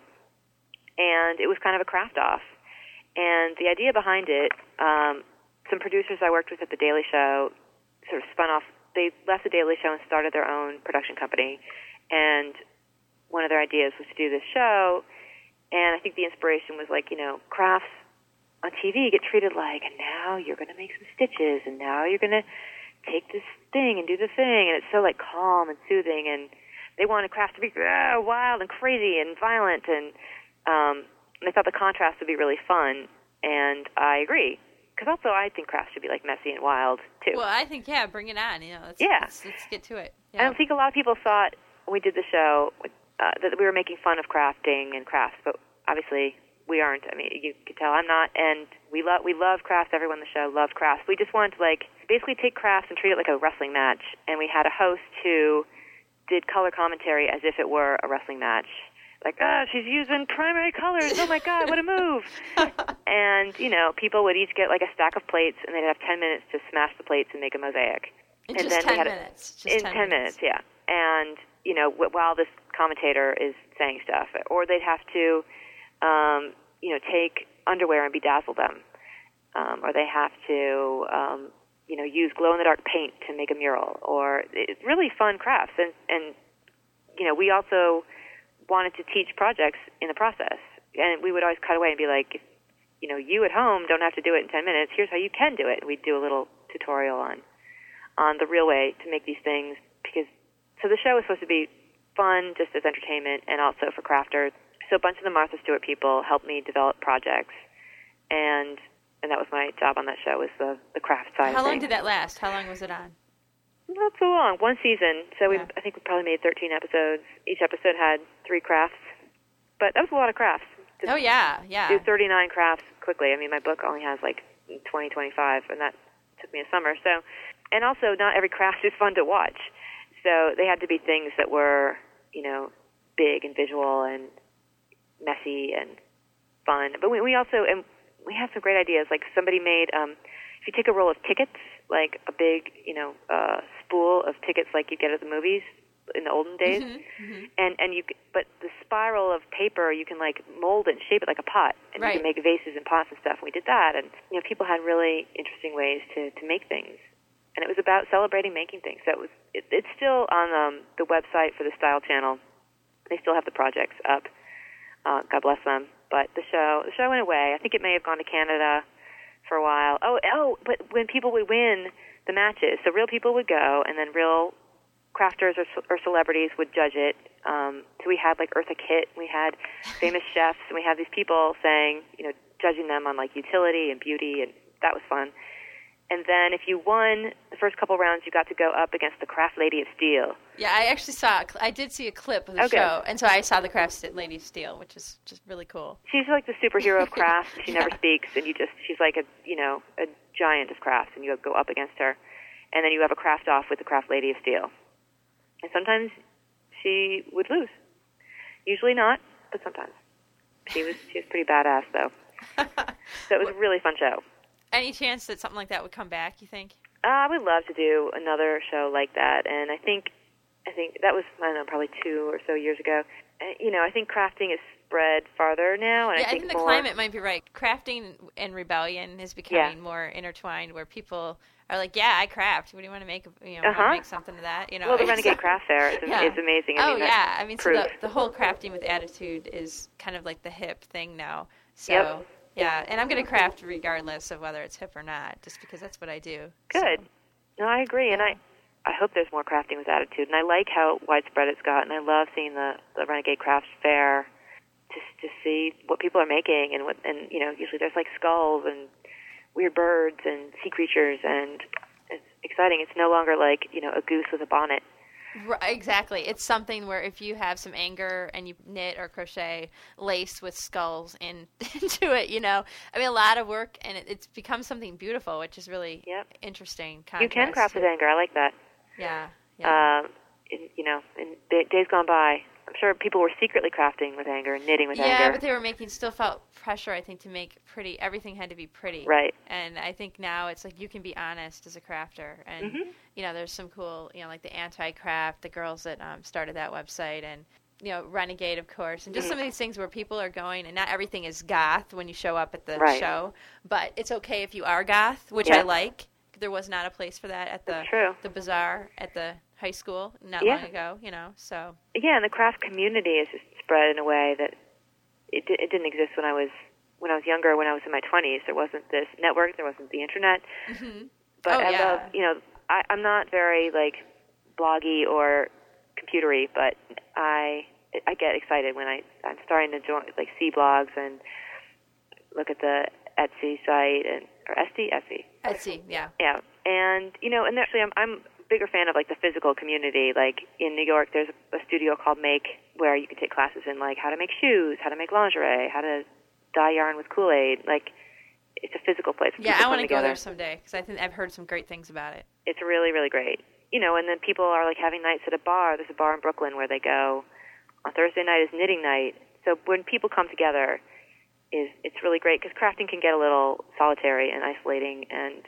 and it was kind of a craft off. And the idea behind it, um, some producers I worked with at the Daily Show sort of spun off. They left the Daily Show and started their own production company, and one of their ideas was to do this show. And I think the inspiration was like, you know, crafts on TV get treated like, and now you're going to make some stitches, and now you're going to take this thing and do the thing, and it's so like calm and soothing, and they wanted crafts to be uh, wild and crazy and violent, and um, and I thought the contrast would be really fun, and I agree. Because also, I think crafts should be like messy and wild too. well, I think yeah, bring it on. You know, let's, Yeah. let's, let's get to it. I don't think a lot of people thought when we did the show uh, that we were making fun of crafting and crafts, but obviously we aren't. I mean, you can tell I'm not. And we love we love crafts. Everyone on the show loves crafts. We just wanted to like basically take crafts and treat it like a wrestling match. And we had a host who did color commentary as if it were a wrestling match. Like, ah, she's using primary colors. Oh my God, what a move! and you know, people would each get like a stack of plates, and they'd have ten minutes to smash the plates and make a mosaic. In and just then we ten had a- minutes. Just in 10 minutes. yeah. And, you know, w- while this commentator is saying stuff, or they'd have to, um, you know, take underwear and bedazzle them, um, or they have to, um, you know, use glow in the dark paint to make a mural, or it's really fun crafts. And, and, you know, we also wanted to teach projects in the process. And we would always cut away and be like, you know, you at home don't have to do it in 10 minutes. Here's how you can do it. We'd do a little tutorial on on the real way to make these things because so the show was supposed to be fun just as entertainment and also for crafters. So a bunch of the Martha Stewart people helped me develop projects and and that was my job on that show was the the craft side How long did that last? How long was it on? Not so long. One season. So we I think we probably made 13 episodes. Each episode had 3 crafts. But that was a lot of crafts. To Oh yeah, yeah. do 39 crafts quickly. I mean, my book only has like 20, 25, and that took me a summer. So, and also, not every craft is fun to watch. So they had to be things that were, you know, big and visual and messy and fun. But we, we also, and we have some great ideas. Like somebody made, um, if you take a roll of tickets, like a big, you know, uh, spool of tickets like you get at the movies in the olden days, Mm-hmm, and and you, but the spiral of paper you can like mold it and shape it like a pot, and Right. you can make vases and pots and stuff. And we did that, and you know, people had really interesting ways to to make things, and it was about celebrating making things. So it was, it, it's still on um, the website for the Style Channel. They still have the projects up. Uh, God bless them. But the show, the show went away. I think it may have gone to Canada for a while. Oh, oh, but when people would win the matches, so real people would go, and then real crafters or, or celebrities would judge it. Um, so we had like Eartha Kitt, we had famous chefs, and we had these people saying, you know, judging them on like utility and beauty, and that was fun. And then if you won the first couple rounds, you got to go up against the Craft Lady of Steel. Yeah, I actually saw. I did see a clip of the Okay. show, and so I saw the Craft Lady of Steel, which is just really cool. She's like the superhero of crafts. She never Yeah. speaks, and you just she's like a you know a giant of crafts, and you go up against her, and then you have a craft off with the Craft Lady of Steel. And sometimes she would lose. Usually not, but sometimes. She was she was pretty badass though. So it was a really fun show. Any chance that something like that would come back? You think? Uh, I would love to do another show like that, and I think, I think that was I don't know probably two or so years ago. Uh, you know, I think crafting is spread farther now, and yeah, I think, the more. climate might be right. Crafting and rebellion is becoming more intertwined, where people are like, "Yeah, I craft. What do you want to make? You know, Uh-huh. make something of that." You know, Well, the Renegade Craft Fair is, Yeah. is amazing. I oh mean, yeah, I mean, so the, the whole crafting with attitude is kind of like the hip thing now. So Yep. Yeah, and I'm going to craft regardless of whether it's hip or not, just because that's what I do. So, Good. No, I agree, and I, I hope there's more crafting with attitude, and I like how widespread it's got, and I love seeing the the Renegade Crafts Fair to to see what people are making and what and you know usually there's like skulls and weird birds and sea creatures and it's exciting. It's no longer like you know a goose with a bonnet. Right, exactly. It's something where if you have some anger and you knit or crochet lace with skulls in, into it, you know, I mean, a lot of work, and it, it's become something beautiful, which is really Yep. interesting. You can craft with anger. I like that. Yeah. yeah. Um, in, you know, in da- days gone by, sure people were secretly crafting with anger and knitting with yeah, anger. but they were making still felt pressure. I think to make pretty everything had to be pretty. Right. And I think now it's like you can be honest as a crafter, and Mhm. you know, there's some cool, you know, like the anti-craft, the girls that um, started that website, and you know, Renegade, of course, and just some of these things where people are going, and not everything is goth when you show up at the Right. show, but it's okay if you are goth, which I like. There was not a place for that at the the bazaar at the high school not Yeah. long ago, you know. So Yeah, and the craft community is just spread in a way that it, it didn't exist when I was when I was younger. When I was in my 20s, there wasn't this network, there wasn't the internet. Mm-hmm. But Oh, I yeah. love, you know, I, I'm not very like bloggy or computery, but I I get excited when I I'm starting to join like see blogs and look at the Etsy site and or Etsy Etsy Etsy, yeah. yeah, and you know, and actually, I'm I'm a bigger fan of like the physical community. Like in New York, there's a studio called Make where you can take classes in like how to make shoes, how to make lingerie, how to dye yarn with Kool Aid. Like it's a physical place. Yeah, I want to go there someday because I think I've heard some great things about it. It's really really great. You know, and then people are like having nights at a bar. There's a bar in Brooklyn where they go on Thursday night is knitting night. So when people come together, is it's really great because crafting can get a little solitary and isolating, and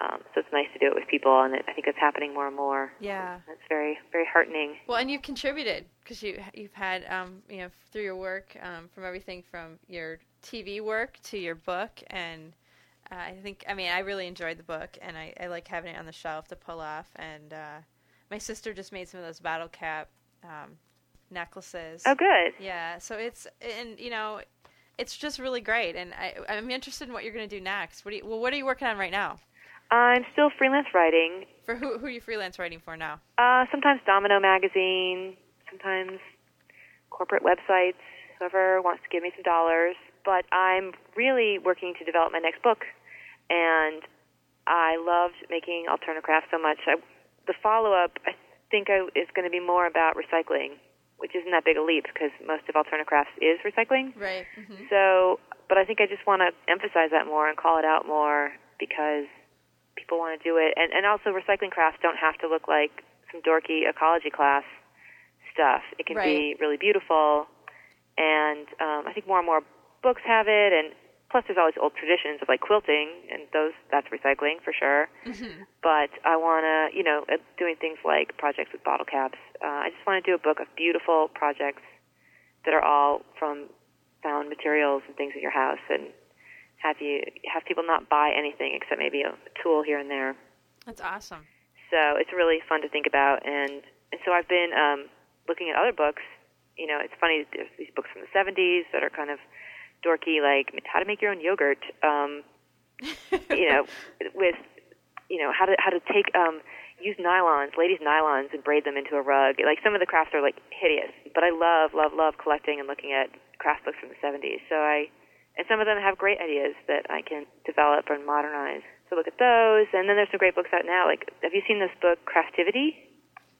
um, so it's nice to do it with people. And it, I think it's happening more and more. Yeah. It's very very heartening. Well, and you've contributed because you you've had um, you know through your work um, from everything from your TV work to your book, and uh, I think I mean I really enjoyed the book, and I, I like having it on the shelf to pull off. And uh, my sister just made some of those battle cap um, necklaces. Oh, good. Yeah, so it's and you know it's just really great, and I I'm interested in what you're going to do next. What do you, well, what are you working on right now? I'm still freelance writing. For who who are you freelance writing for now? Uh, sometimes Domino magazine, sometimes corporate websites, whoever wants to give me some dollars. But I'm really working to develop my next book, and I loved making AlternaCrafts so much. I, the follow up, I think, I, is going to be more about recycling, which isn't that big a leap because most of AlternaCrafts is recycling. Right. hmm So, but I think I just want to emphasize that more and call it out more because people want to do it. And, and also, recycling crafts don't have to look like some dorky ecology class stuff. It can be really beautiful. And um, I think more and more books have it. And plus, there's always old traditions of like quilting, and those that's recycling for sure. hmm But I want to, you know, uh, doing things like projects with bottle caps. Uh, I just want to do a book of beautiful projects that are all from found materials and things in your house, and have you have people not buy anything except maybe a tool here and there. That's awesome. So it's really fun to think about, and and so I've been um, looking at other books. You know, it's funny. There's these books from the '70s that are kind of dorky, like how to make your own yogurt. Um, you know, with you know how to how to take um, use nylons, ladies' nylons, and braid them into a rug. Like some of the crafts are like hideous, but I love love love collecting and looking at craft books from the '70s. So I and some of them have great ideas that I can develop and modernize. So look at those, and then there's some great books out now. Like, have you seen this book, Craftivity?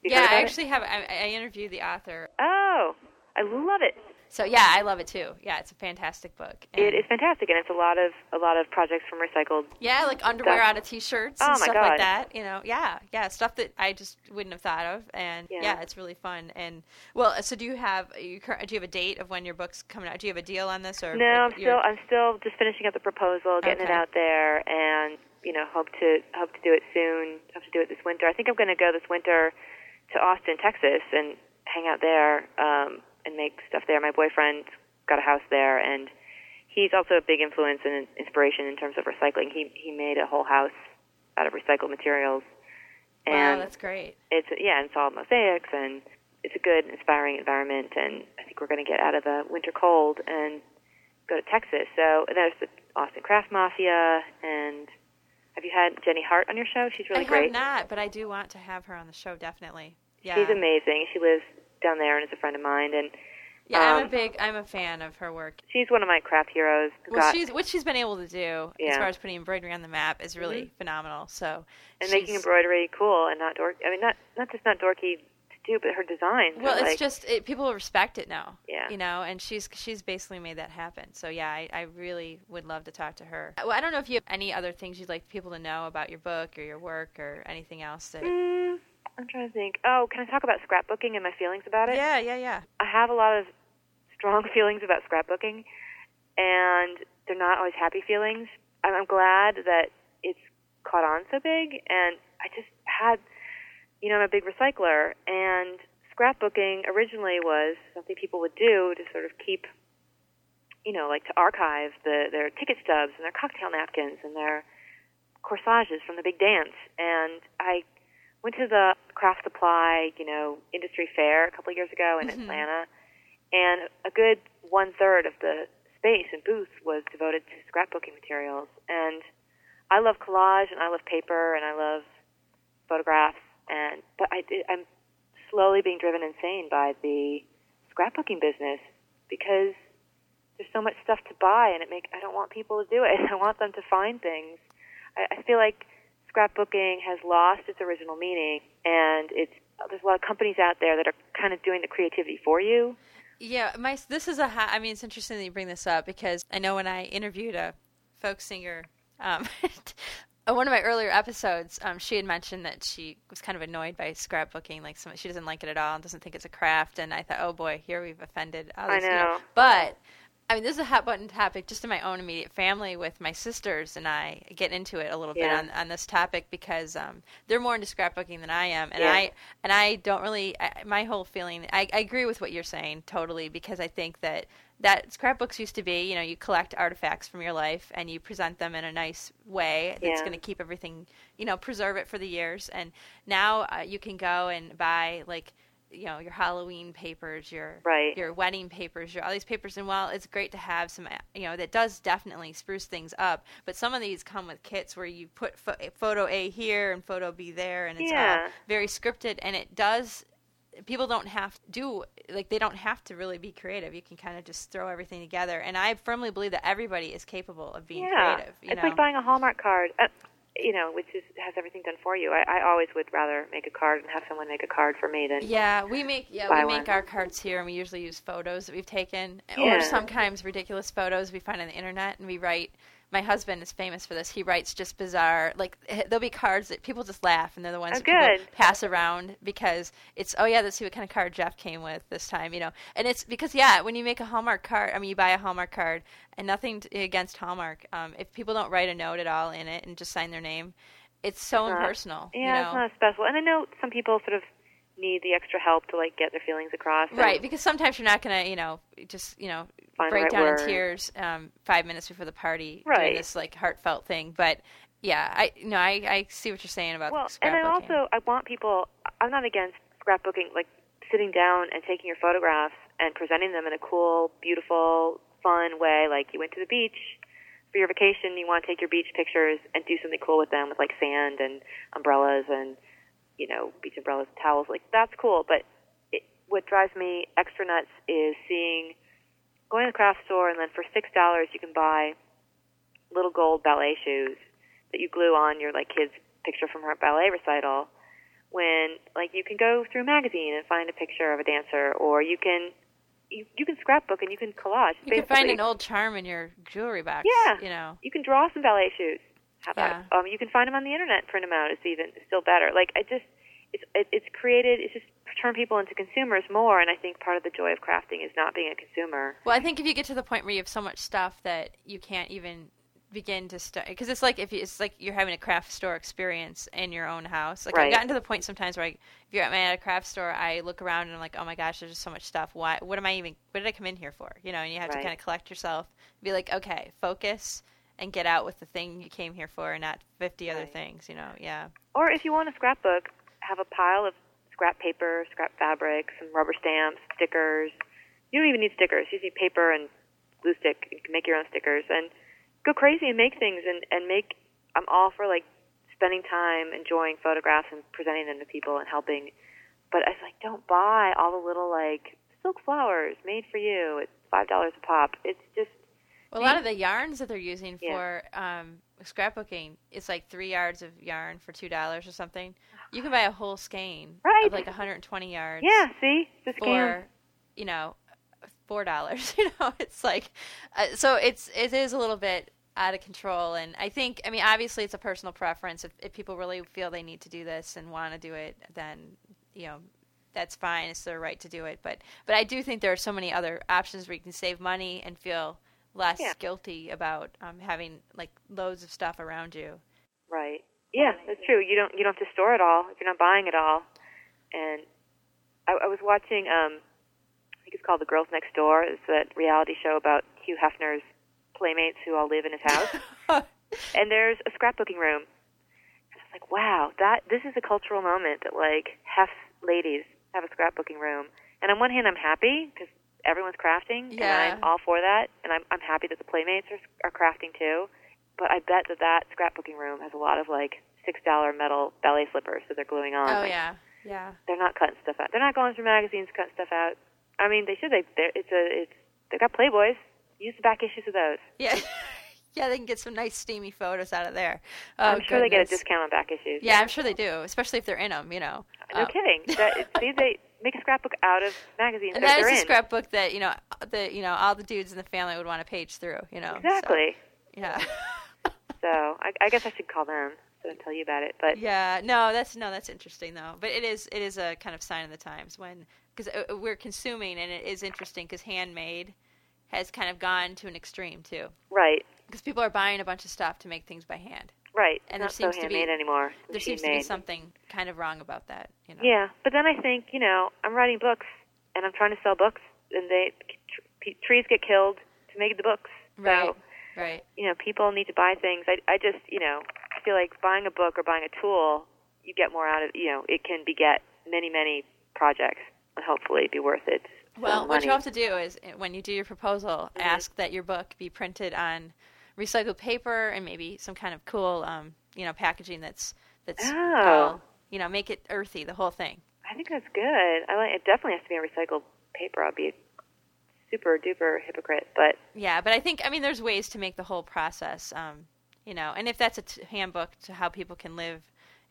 You yeah, I it? actually have. I, I interviewed the author. Oh, I love it. So yeah, I love it too. Yeah, it's a fantastic book. And- It is fantastic, and it's a lot of a lot of projects from recycled. Yeah, like underwear Stuff. out of t-shirts Oh, and my stuff God. like that. You know, yeah, yeah, stuff that I just wouldn't have thought of, and yeah, Yeah. it's really fun. And well, so do you have you do you have a date of when your book's coming out? Do you have a deal on this or No, I'm still I'm still just finishing up the proposal, getting it out there, and you know hope to hope to do it soon. Hope to do it this winter. I think I'm going to go this winter to Austin, Texas, and hang out there um, and make stuff there. My boyfriend got a house there, and he's also a big influence and inspiration in terms of recycling. He he made a whole house out of recycled materials, wow, and that's great. it's yeah, and solid mosaics, and it's a good, inspiring environment. And I think we're going to get out of the winter cold and go to Texas. So and there's the Austin Craft Mafia, and have you had Jenny Hart on your show? She's really I great. have not, but I do want to have her on the show definitely. Yeah, She's amazing. She lives down there and is a friend of mine, and Yeah, I'm a Um, big, I'm a fan of her work. She's one of my craft heroes. Well, got, she's what she's been able to do as far as putting embroidery on the map is really phenomenal. So and she's- making embroidery cool and not dorky. I mean, not not just not dorky to do, but her designs. Well, it's like, just it, people respect it now. Yeah. You know, and she's she's basically made that happen. So yeah, I, I really would love to talk to her. Well, I don't know if you have any other things you'd like people to know about your book or your work or anything else that. Mm, I'm trying to think. Oh, can I talk about scrapbooking and my feelings about it? Yeah, yeah, yeah. I have a lot of strong feelings about scrapbooking, and they're not always happy feelings. I'm, I'm glad that it's caught on so big, and I just had, you know, I'm a big recycler, and scrapbooking originally was something people would do to sort of keep, you know, like to archive the, their ticket stubs and their cocktail napkins and their corsages from the big dance. And I went to the craft supply, you know, industry fair a couple of years ago in Mhm. Atlanta, and a good one third of the space and booth was devoted to scrapbooking materials. And I love collage, and I love paper, and I love photographs, and but I did, I'm slowly being driven insane by the scrapbooking business because there's so much stuff to buy, and it make I don't want people to do it. I want them to find things. I, I feel like scrapbooking has lost its original meaning, and it's there's a lot of companies out there that are kind of doing the creativity for you. Yeah, my this is a. Ha- I mean, it's interesting that you bring this up because I know when I interviewed a folk singer, um, on one of my earlier episodes, um, she had mentioned that she was kind of annoyed by scrapbooking. Like, some, she doesn't like it at all and doesn't think it's a craft. And I thought, oh boy, here we've offended others. you know. But I mean, this is a hot button topic just in my own immediate family with my sisters and I get into it a little Yeah. bit on, on this topic because um, they're more into scrapbooking than I am, and Yeah. I and I don't really. I, my whole feeling, I, I agree with what you're saying totally because I think that that scrapbooks used to be, you know, you collect artifacts from your life and you present them in a nice way that's Yeah. going to keep everything, you know, preserve it for the years. And now uh, you can go and buy like. You know your Halloween papers, your Right. your wedding papers, your all these papers, and while it's great to have some, you know, that does definitely spruce things up. But some of these come with kits where you put pho- photo A here and photo B there, and it's all Yeah. very scripted. And it does. People don't have to do like they don't have to really be creative. You can kind of just throw everything together. And I firmly believe that everybody is capable of being yeah, creative. You it's know? like buying a Hallmark card. Uh, You know, which is has everything done for you. I, I always would rather make a card and have someone make a card for me than Yeah, we make yeah we make one. our cards here, and we usually use photos that we've taken, Yeah. or sometimes ridiculous photos we find on the internet, and we write. My husband is famous for this. He writes just bizarre, like eh, there'll be cards that people just laugh, and they're the ones Oh, that people pass around because it's oh yeah, let's see what kind of card Jeff came with this time, you know. And it's because yeah, when you make a Hallmark card, I mean, you buy a Hallmark card, and nothing against Hallmark. Um, if people don't write a note at all in it and just sign their name, it's so not- impersonal. Yeah, you know? it's not special. And I know some people sort of need the extra help to like get their feelings across. Right, because sometimes you're not gonna, you know, just you know, break right down word. in tears um, five minutes before the party Right. doing this like heartfelt thing. But yeah, I no, I, I see what you're saying about Well, scrapbooking. and I also I want people. I'm not against scrapbooking, like sitting down and taking your photographs and presenting them in a cool, beautiful, fun way. Like you went to the beach for your vacation, you want to take your beach pictures and do something cool with them, with like sand and umbrellas and you know beach umbrellas, and towels. Like that's cool. But it, what drives me extra nuts is seeing going to the craft store and then for six dollars you can buy little gold ballet shoes that you glue on your like kid's picture from her ballet recital when like you can go through a magazine and find a picture of a dancer or you can you, you can scrapbook and you can collage you can find an old charm in your jewelry box. Yeah. you know. you can draw some ballet shoes how about Yeah. um you can find them on the internet print them out it's even still better like i just it's it, it's created it's just turned people into consumers more and i think part of the joy of crafting is not being a consumer Well, I think if you get to the point where you have so much stuff that you can't even begin to start because it's like if you, it's like you're having a craft store experience in your own house. Like I've gotten to the point sometimes where I, if you're at, my at a craft store, I look around and I'm like, oh my gosh, there's just so much stuff. Why? What am I even? What did I come in here for? You know, and you have to kind of collect yourself. Be like, okay, focus and get out with the thing you came here for, and not 50 other things. You know, yeah. Or if you want a scrapbook, have a pile of scrap paper, scrap fabric, some rubber stamps, stickers. You don't even need stickers. You just need paper and glue stick. You can make your own stickers and go crazy and make things and and make. I'm all for like spending time enjoying photographs and presenting them to people and helping. But I was like, don't buy all the little like silk flowers made for you. It's five dollars a pop. It's just well, a lot of the yarns that they're using Yeah. for um, scrapbooking, it's like three yards of yarn for two dollars or something. You can buy a whole skein Right. of like 120 yards yeah. See, a scam. for, you know, four dollars. you know, it's like, uh, so it's it is a little bit out of control. And I think, I mean, obviously, it's a personal preference. If, if people really feel they need to do this and want to do it, then you know. That's fine. It's their right to do it, but but I do think there are so many other options where you can save money and feel less Yeah. guilty about um, having like loads of stuff around you. Right. Yeah, that's true. You don't you don't have to store it all if you're not buying it all. And I, I was watching um I think it's called The Girls Next Door. It's that reality show about Hugh Hefner's playmates who all live in his house. and there's a scrapbooking room. And I was like, wow, that this is a cultural moment that like Hef ladies have a scrapbooking room. And on one hand, I'm happy because everyone's crafting, and Yeah. I'm all for that. And I'm I'm happy that the playmates are are crafting too. But I bet that that scrapbooking room has a lot of like six dollar metal ballet slippers that they're gluing on. oh Like, yeah, yeah. they're not cutting stuff out. They're not going through magazines cutting stuff out. I mean, they should. They they're, it's a it's they got Playboys. Use the back issues of those. Yeah, yeah, they can get some nice steamy photos out of there. Oh, I'm sure they get a discount on back issues. Yeah, I'm sure they do, especially if they're in them. You know. No Uh, kidding. That, see, they make a scrapbook out of magazines And that that is a scrapbook that you know the you know all the dudes in the family would want to page through. You know. so, Exactly. yeah. So I, I guess I should call them so I tell you about it. But Yeah, no, that's no, that's interesting though. But it is it is a kind of sign of the times when because uh, we're consuming and it is interesting because handmade has kind of gone to an extreme too right, because people are buying a bunch of stuff to make things by hand. Right. And there seems so to be- anymore. There seems to be something kind of wrong about that. You know. Yeah, but then I think you know I'm writing books and I'm trying to sell books, and they tr- trees get killed to make the books. Right. So Right. you know, people need to buy things. I, I just, you know, feel like buying a book or buying a tool, you get more out of, you know, it can beget many, many projects and hopefully be worth it. Well, what you have to do is uh, when you do your proposal, Mm-hmm. ask that your book be printed on recycled paper and maybe some kind of cool, um, you know, packaging that's that's Oh. you know, make it earthy, the whole thing. I think that's good. I like it. Definitely has to be on recycled paper. I'll be a super duper hypocrite, but Yeah, but I think I mean there's ways to make the whole process, um, you know, and if that's a t- handbook to how people can live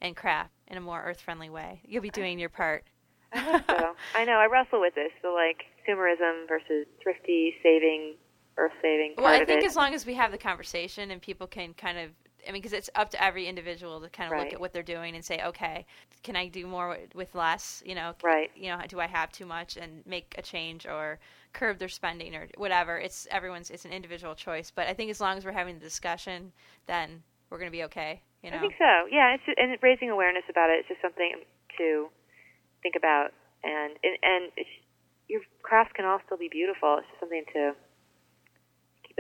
and craft in a more earth-friendly way, you'll be doing your part. I hope so. I know I wrestle with this. So like consumerism versus thrifty saving, earth saving. Well, I think as long as we have the conversation and people can kind of, I mean, because it's up to every individual to kind of look at what they're doing and say, okay, can I do more with, less? You know, Right. You know, do I have too much and make a change or curb their spending or whatever? It's everyone's, it's an individual choice. But I think as long as we're having the discussion, then we're going to be okay. You know. I think so. Yeah, it's just, and raising awareness about it is just something to think about, and and, and your crafts can all still be beautiful. It's just something to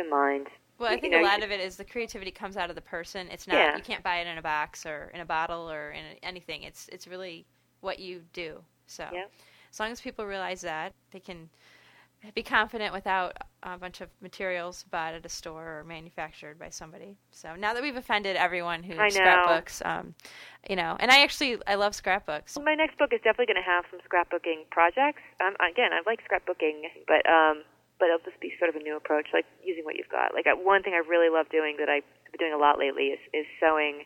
in mind. Well, I you think know, a you- lot of it is the creativity comes out of the person. It's not Yeah. you can't buy it in a box or in a bottle or in anything. It's it's really what you do. So Yeah. as long as people realize that, they can be confident without a bunch of materials bought at a store or manufactured by somebody. So now that we've offended everyone who scrapbooks, um, you know, and I actually I love scrapbooks. My next book is definitely going to have some scrapbooking projects. Um, again, I like scrapbooking, but um, but it'll just be sort of a new approach, like using what you've got. Like uh, one thing I really love doing that I've been doing a lot lately is is sewing.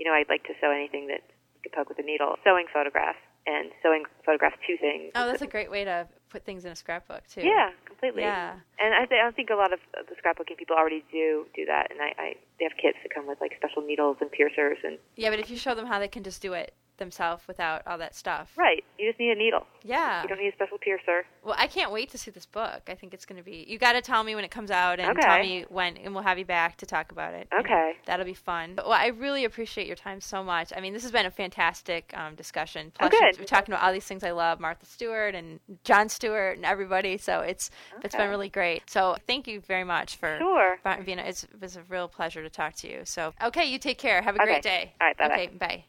You know, I'd like to sew anything that you can poke with a needle. Sewing photographs and sewing photographs to things. Oh, that's a great way to put things in a scrapbook too. Yeah, completely. Yeah. And I, th- I think a lot of of the scrapbooking people already do do that, and I, I they have kits that come with like special needles and piercers and Yeah, but if you show them how they can just do it themselves without all that stuff. right. You just need a needle. Yeah. You don't need a special piercer. Well, I can't wait to see this book. I think it's going to be. You got to tell me when it comes out and Okay. tell me when, and we'll have you back to talk about it. Okay. That'll be fun. But, well, I really appreciate your time so much. I mean, this has been a fantastic um, discussion. Plus, Oh, good. we're talking about all these things I love, Martha Stewart and Jon Stewart and everybody. So it's it's been really great. So thank you very much for Sure. being. It's, it was a real pleasure to talk to you. So okay, you take care. Have a Okay. great day. All right, bye-bye. Okay, bye.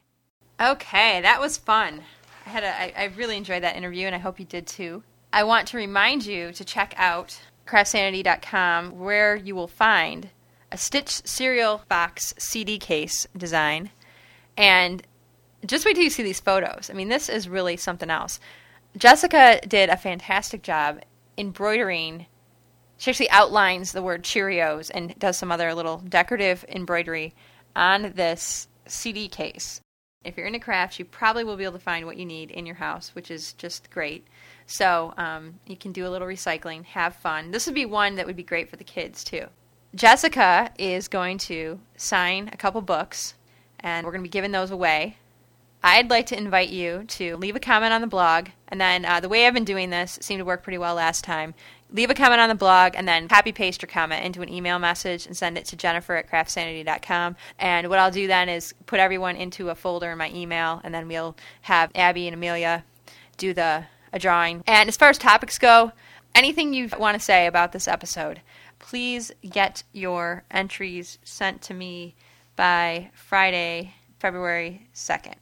Okay, that was fun. I had a, I, I really enjoyed that interview, and I hope you did too. I want to remind you to check out craftsanity.com, where you will find a Stitch cereal box CD case design, and just wait till you see these photos. I mean, this is really something else. Jessica did a fantastic job embroidering. She actually outlines the word Cheerios and does some other little decorative embroidery on this CD case. If you're into crafts, you probably will be able to find what you need in your house, which is just great. So um, you can do a little recycling, have fun. This would be one that would be great for the kids too. Jessica is going to sign a couple books, and we're going to be giving those away. I'd like to invite you to leave a comment on the blog, and then uh, the way I've been doing this seemed to work pretty well last time. Leave a comment on the blog, and then copy paste your comment into an email message and send it to Jennifer at craftsanity.com. And what I'll do then is put everyone into a folder in my email, and then we'll have Abby and Amelia do the a drawing. And as far as topics go, anything you want to say about this episode, please get your entries sent to me by Friday, February 2nd.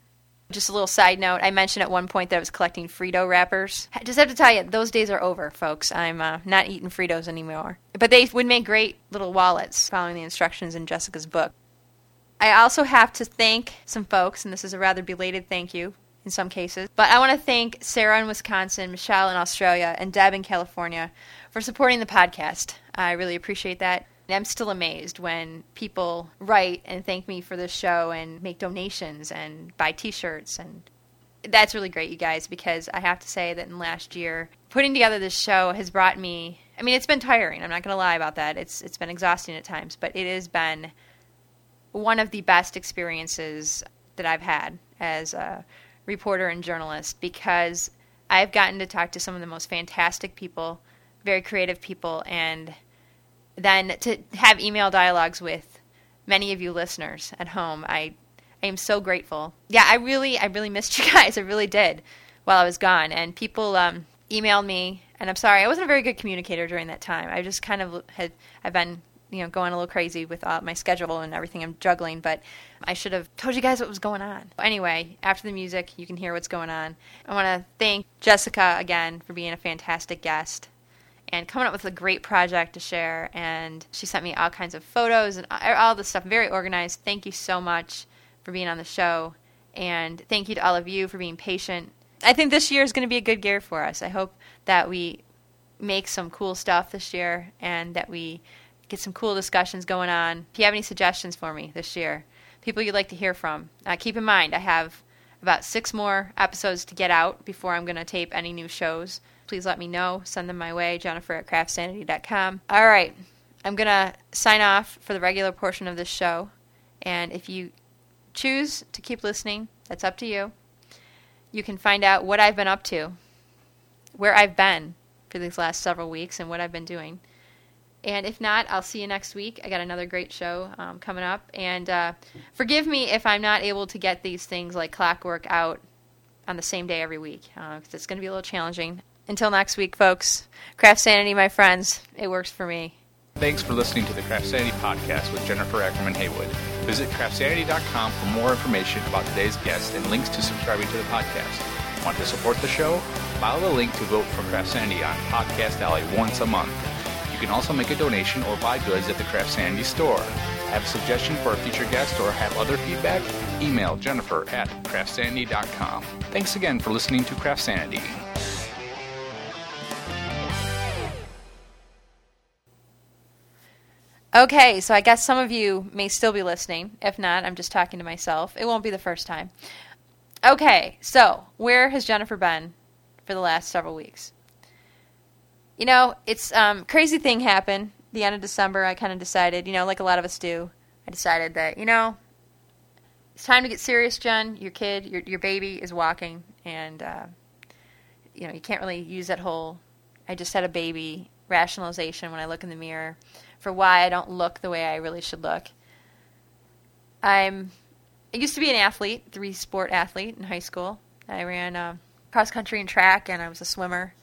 Just a little side note, I mentioned at one point that I was collecting Frito wrappers. I just have to tell you, those days are over, folks. I'm uh, not eating Fritos anymore. But they would make great little wallets following the instructions in Jessica's book. I also have to thank some folks, and this is a rather belated thank you in some cases. But I want to thank Sarah in Wisconsin, Michelle in Australia, and Deb in California for supporting the podcast. I really appreciate that. I'm still amazed when people write and thank me for this show and make donations and buy t-shirts. And that's really great you guys because I have to say that in last year putting together this show has brought me I mean it's been tiring I'm not going to lie about that. It's it's been exhausting at times but it has been one of the best experiences that I've had as a reporter and journalist because I've gotten to talk to some of the most fantastic people, very creative people, and then to have email dialogues with many of you listeners at home. I I am so grateful. Yeah, I really I really missed you guys. I really did while I was gone, and people um, emailed me. And I'm sorry, I wasn't a very good communicator during that time. I just kind of had I've been you know going a little crazy with uh, my schedule and everything I'm juggling, but I should have told you guys what was going on. Anyway, after the music, you can hear what's going on. I want to thank Jessica again for being a fantastic guest and coming up with a great project to share. And she sent me all kinds of photos and all this stuff, very organized. Thank you so much for being on the show. And thank you to all of you for being patient. I think this year is going to be a good year for us. I hope that we make some cool stuff this year and that we get some cool discussions going on. If you have any suggestions for me this year, people you'd like to hear from, uh, keep in mind I have about six more episodes to get out before I'm going to tape any new shows. Please let me know. Send them my way, Jennifer at craftsanity.com. All right, I'm going to sign off for the regular portion of this show. And if you choose to keep listening, that's up to you. You can find out what I've been up to, where I've been for these last several weeks, and what I've been doing and if not, I'll see you next week. I got another great show um, coming up. And uh, forgive me if I'm not able to get these things like clockwork out on the same day every week, because uh, it's going to be a little challenging. Until next week, folks, Craft Sanity, my friends, it works for me. Thanks for listening to the Craft Sanity podcast with Jennifer Ackerman Haywood. Visit craftsanity.com for more information about today's guest and links to subscribing to the podcast. Want to support the show? Follow the link to vote for Craft Sanity on Podcast Alley once a month You can also make a donation or buy goods at the Craft Sanity store. Have a suggestion for a future guest or have other feedback? Email Jennifer at craftsanity.com. Thanks again for listening to Craft Sanity. Okay, so I guess some of you may still be listening. If not, I'm just talking to myself. It won't be the first time. Okay, so where has Jennifer been for the last several weeks? you know, it's um, crazy thing happened. The end of December, I kind of decided, you know, like a lot of us do, I decided that you know, it's time to get serious, Jen. Your kid, your your baby is walking, and uh, you know, you can't really use that whole "I just had a baby" rationalization when I look in the mirror for why I don't look the way I really should look. I'm. I used to be an athlete, three sport athlete in high school. I ran uh, cross country and track, and I was a swimmer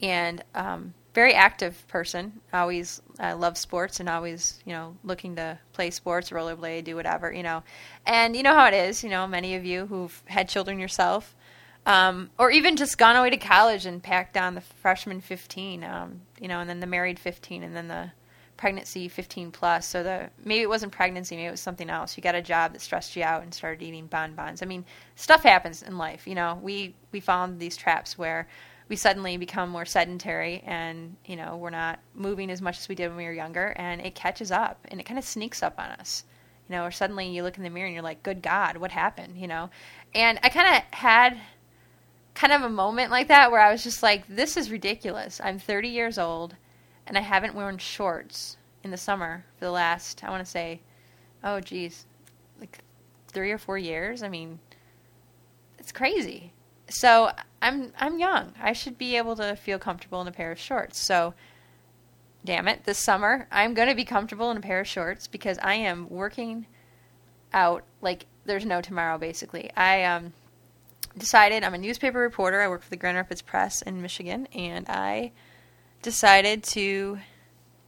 and um, very active person. Always uh, love sports and always, you know, looking to play sports, rollerblade, do whatever, you know. And you know how it is, you know, many of you who've had children yourself, um, or even just gone away to college and packed on the freshman 15, um, you know, and then the married 15, and then the pregnancy 15 plus. So the maybe it wasn't pregnancy, maybe it was something else. You got a job that stressed you out and started eating bonbons. I mean, stuff happens in life. You know, we we found these traps where we suddenly become more sedentary and you know we're not moving as much as we did when we were younger and it catches up and it kind of sneaks up on us you know or suddenly you look in the mirror and you're like good god what happened you know and i kind of had kind of a moment like that where i was just like this is ridiculous i'm 30 years old and i haven't worn shorts in the summer for the last i want to say oh geez like three or four years i mean it's crazy so I'm I'm young. I should be able to feel comfortable in a pair of shorts. So damn it, this summer I'm going to be comfortable in a pair of shorts because I am working out like there's no tomorrow basically. I um decided I'm a newspaper reporter. I work for the Grand Rapids Press in Michigan and I decided to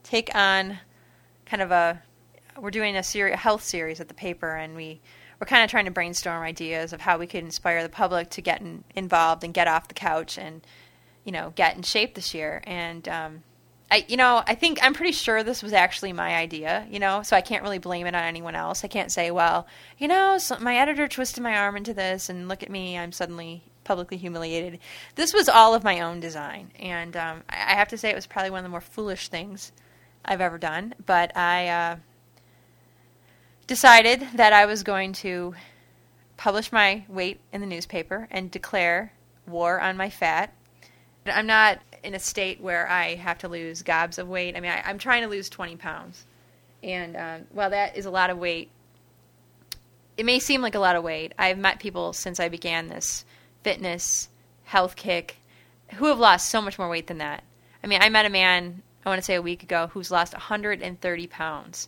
take on kind of a we're doing a, seri- a health series at the paper and we we're kind of trying to brainstorm ideas of how we could inspire the public to get in, involved and get off the couch and you know get in shape this year. And um, I you know I think I'm pretty sure this was actually my idea you know so I can't really blame it on anyone else. I can't say well you know so my editor twisted my arm into this and look at me I'm suddenly publicly humiliated this was all of my own design and um, I, have to say it was probably one of the more foolish things I've ever done but I uh, decided that I was going to publish my weight in the newspaper and declare war on my fat. I'm not in a state where I have to lose gobs of weight. I mean, I, am trying to lose 20 pounds. And um, while that is a lot of weight, it may seem like a lot of weight. I've met people since I began this fitness health kick who have lost so much more weight than that. I mean, I met a man, I want to say a week ago, who's lost 130 pounds.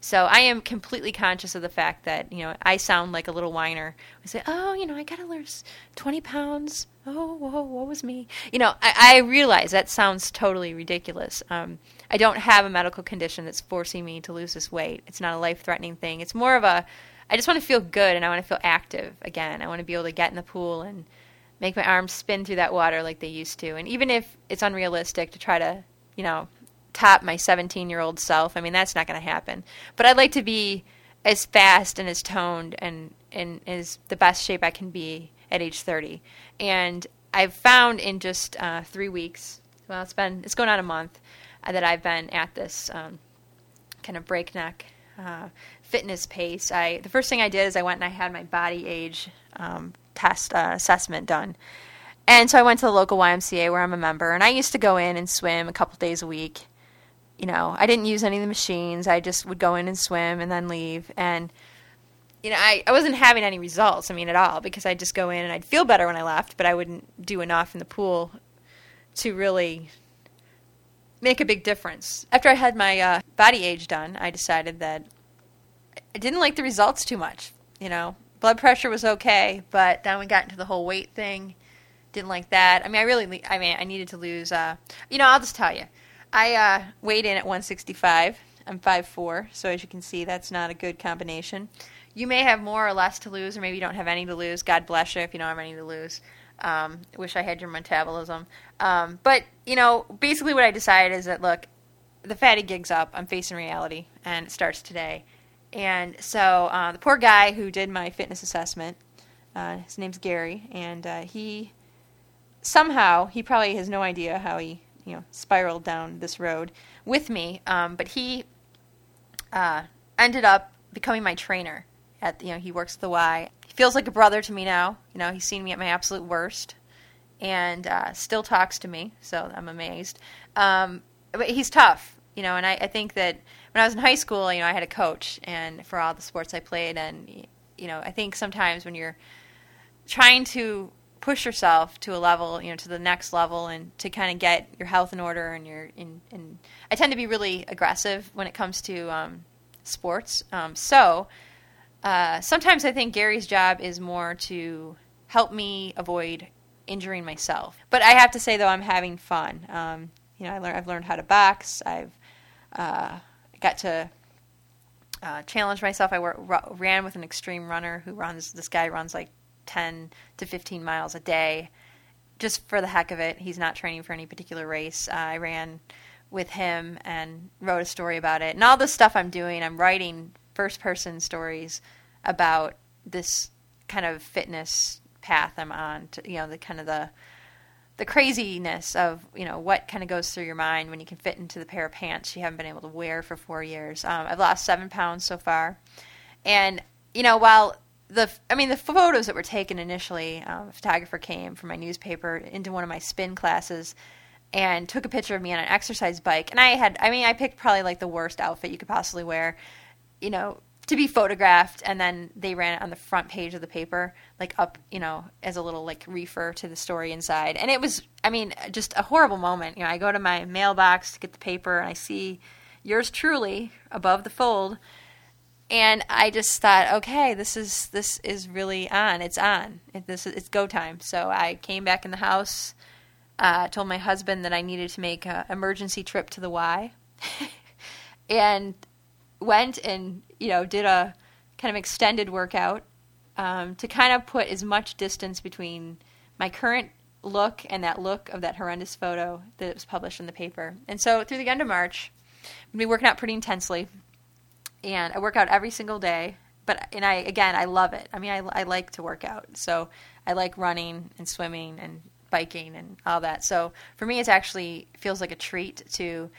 So I am completely conscious of the fact that, you know, I sound like a little whiner. I say, oh, you know, I got to lose 20 pounds. Oh, whoa, what was me? You know, I, I realize that sounds totally ridiculous. Um, I don't have a medical condition that's forcing me to lose this weight. It's not a life threatening thing. It's more of a, I just want to feel good and I want to feel active again. I want to be able to get in the pool and make my arms spin through that water like they used to. And even if it's unrealistic to try to, you know, top my 17 year old self. I mean, that's not going to happen. But I'd like to be as fast and as toned and, and as the best shape I can be at age 30. And I've found in just uh, three weeks, well, it's been, it's going on a month, uh, that I've been at this um, kind of breakneck uh, fitness pace. I, the first thing I did is I went and I had my body age um, test uh, assessment done. And so I went to the local YMCA where I'm a member, and I used to go in and swim a couple days a week you know, I didn't use any of the machines. I just would go in and swim and then leave. And, you know, I, I wasn't having any results, I mean, at all, because I'd just go in and I'd feel better when I left, but I wouldn't do enough in the pool to really make a big difference. After I had my uh, body age done, I decided that I didn't like the results too much. You know, blood pressure was okay, but then we got into the whole weight thing. Didn't like that. I mean, I really, I mean, I needed to lose. Uh, you know, I'll just tell you. I uh, weighed in at 165. I'm 5'4", so as you can see, that's not a good combination. You may have more or less to lose, or maybe you don't have any to lose. God bless you if you don't have any to lose. Um, wish I had your metabolism. Um, but, you know, basically what I decided is that, look, the fatty gig's up. I'm facing reality, and it starts today. And so uh, the poor guy who did my fitness assessment, uh, his name's Gary, and uh, he somehow, he probably has no idea how he you know spiraled down this road with me. Um, but he uh, ended up becoming my trainer. At you know he works at the Y. He feels like a brother to me now. You know he's seen me at my absolute worst, and uh, still talks to me. So I'm amazed. Um, but he's tough. You know, and I, I think that when I was in high school, you know, I had a coach, and for all the sports I played, and you know, I think sometimes when you're trying to push yourself to a level, you know, to the next level, and to kind of get your health in order. And your, in, in, I tend to be really aggressive when it comes to um, sports. Um, so uh, sometimes I think Gary's job is more to help me avoid injuring myself. But I have to say though, I'm having fun. Um, you know, I learned, I've learned how to box. I've uh, got to uh, challenge myself. I ran with an extreme runner who runs. This guy runs like 10 to 15 miles a day just for the heck of it. He's not training for any particular race. Uh, I ran with him and wrote a story about it. And all the stuff I'm doing, I'm writing first person stories about this kind of fitness path I'm on. To, you know, the kind of the the craziness of you know what kind of goes through your mind when you can fit into the pair of pants you haven't been able to wear for four years. Um, I've lost seven pounds so far, and you know while the I mean the photos that were taken initially, um, a photographer came from my newspaper into one of my spin classes and took a picture of me on an exercise bike, and I had I mean I picked probably like the worst outfit you could possibly wear, you know to be photographed and then they ran it on the front page of the paper like up you know as a little like refer to the story inside. And it was i mean just a horrible moment. You know i go to my mailbox to get the paper and i see yours truly above the fold. And i just thought okay this is this is really on. It's on. It, this is, it's go time. So i came back in the house uh, told my husband that i needed to make an emergency trip to the y. And went and you know did a kind of extended workout um, to kind of put as much distance between my current look and that look of that horrendous photo that was published in the paper. And so through the end of March, I've been working out pretty intensely, and I work out every single day. But and I again I love it. I mean I, I like to work out, so I like running and swimming and biking and all that. So for me, it actually feels like a treat to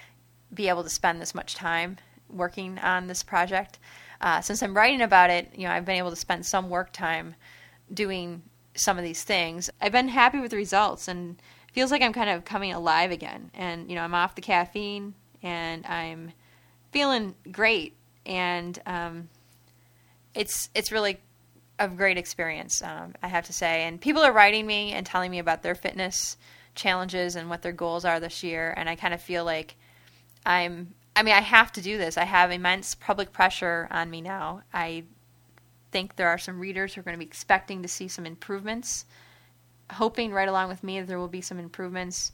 be able to spend this much time working on this project. Uh, since I'm writing about it, you know, I've been able to spend some work time doing some of these things. I've been happy with the results and feels like I'm kind of coming alive again. And you know, I'm off the caffeine and I'm feeling great. And um, it's it's really a great experience, um, I have to say. And people are writing me and telling me about their fitness challenges and what their goals are this year. And I kind of feel like I'm I mean, I have to do this. I have immense public pressure on me now. I think there are some readers who are going to be expecting to see some improvements, hoping right along with me that there will be some improvements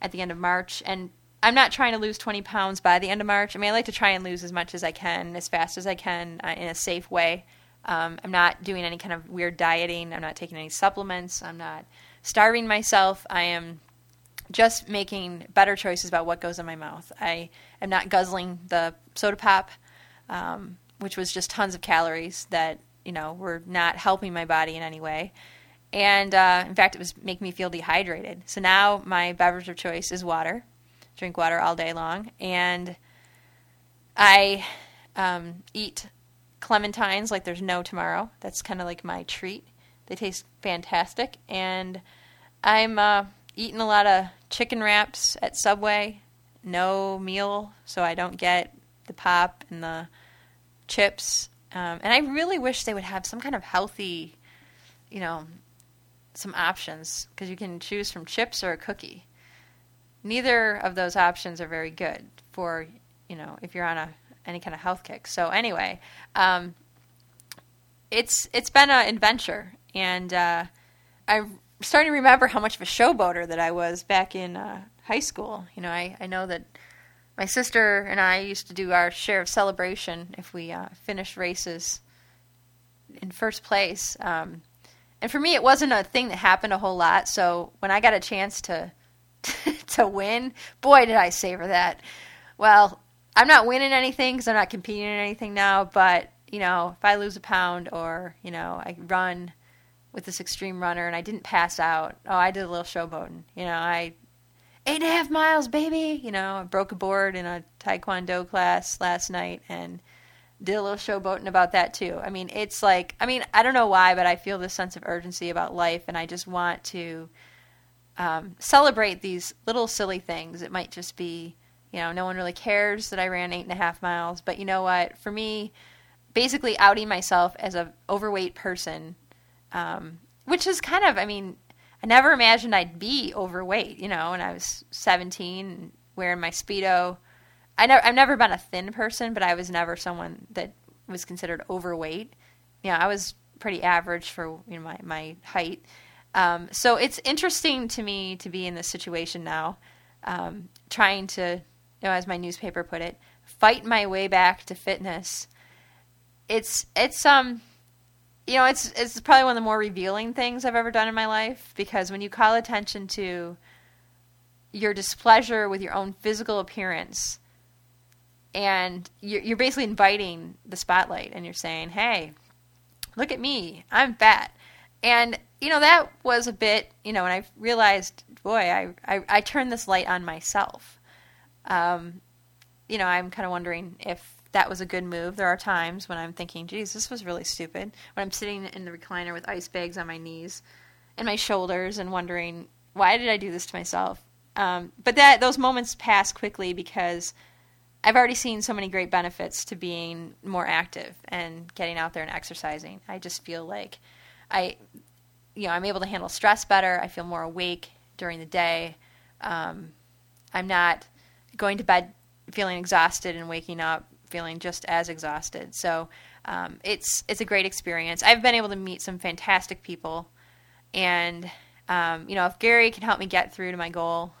at the end of March. And I'm not trying to lose 20 pounds by the end of March. I mean, I like to try and lose as much as I can, as fast as I can, uh, in a safe way. Um, I'm not doing any kind of weird dieting. I'm not taking any supplements. I'm not starving myself. I am just making better choices about what goes in my mouth. I am not guzzling the soda pop, um, which was just tons of calories that you know were not helping my body in any way. And uh, in fact, it was making me feel dehydrated. So now my beverage of choice is water. Drink water all day long, and I um, eat clementines like there's no tomorrow. That's kind of like my treat. They taste fantastic, and I'm uh, eating a lot of chicken wraps at Subway. No meal, so I don't get the pop and the chips. Um, and I really wish they would have some kind of healthy, you know, some options because you can choose from chips or a cookie. Neither of those options are very good for you know if you're on a any kind of health kick. So anyway, um, it's it's been an adventure, and uh, I starting to remember how much of a showboater that I was back in uh, high school. You know, I, I know that my sister and I used to do our share of celebration if we uh, finished races in first place. Um, and for me, it wasn't a thing that happened a whole lot. So when I got a chance to to win, boy, did I savor that. Well, I'm not winning anything because I'm not competing in anything now. But you know, if I lose a pound or you know I run with this extreme runner and I didn't pass out. Oh, I did a little showboating. You know, I eight and a half miles, baby. You know, I broke a board in a taekwondo class last night and did a little showboating about that too. I mean, it's like I mean, I don't know why, but I feel this sense of urgency about life, and I just want to um, celebrate these little silly things. It might just be, you know, no one really cares that I ran eight and a half miles, but you know what? For me, basically outing myself as a overweight person um, which is kind of, I mean, I never imagined I'd be overweight, you know, when I was 17 wearing my Speedo. I never, I've never been a thin person, but I was never someone that was considered overweight. You know, I was pretty average for you know my, my height. Um, so it's interesting to me to be in this situation now, um, trying to, you know, as my newspaper put it, fight my way back to fitness. It's it's um you know, it's it's probably one of the more revealing things I've ever done in my life because when you call attention to your displeasure with your own physical appearance and you're, you're basically inviting the spotlight and you're saying hey look at me i'm fat. And you know that was a bit you know and i realized boy i i, I turned this light on myself. Um, you know i'm kind of wondering if that was a good move there are times when i'm thinking geez this was really stupid when i'm sitting in the recliner with ice bags on my knees and my shoulders and wondering why did i do this to myself um, but that those moments pass quickly because I've already seen so many great benefits to being more active and getting out there and exercising. I just feel like I, you know, I'm able to handle stress better. I feel more awake during the day. Um, I'm not going to bed feeling exhausted and waking up feeling just as exhausted. So um, it's it's a great experience. I've been able to meet some fantastic people, and um, you know, if Gary can help me get through to my goal,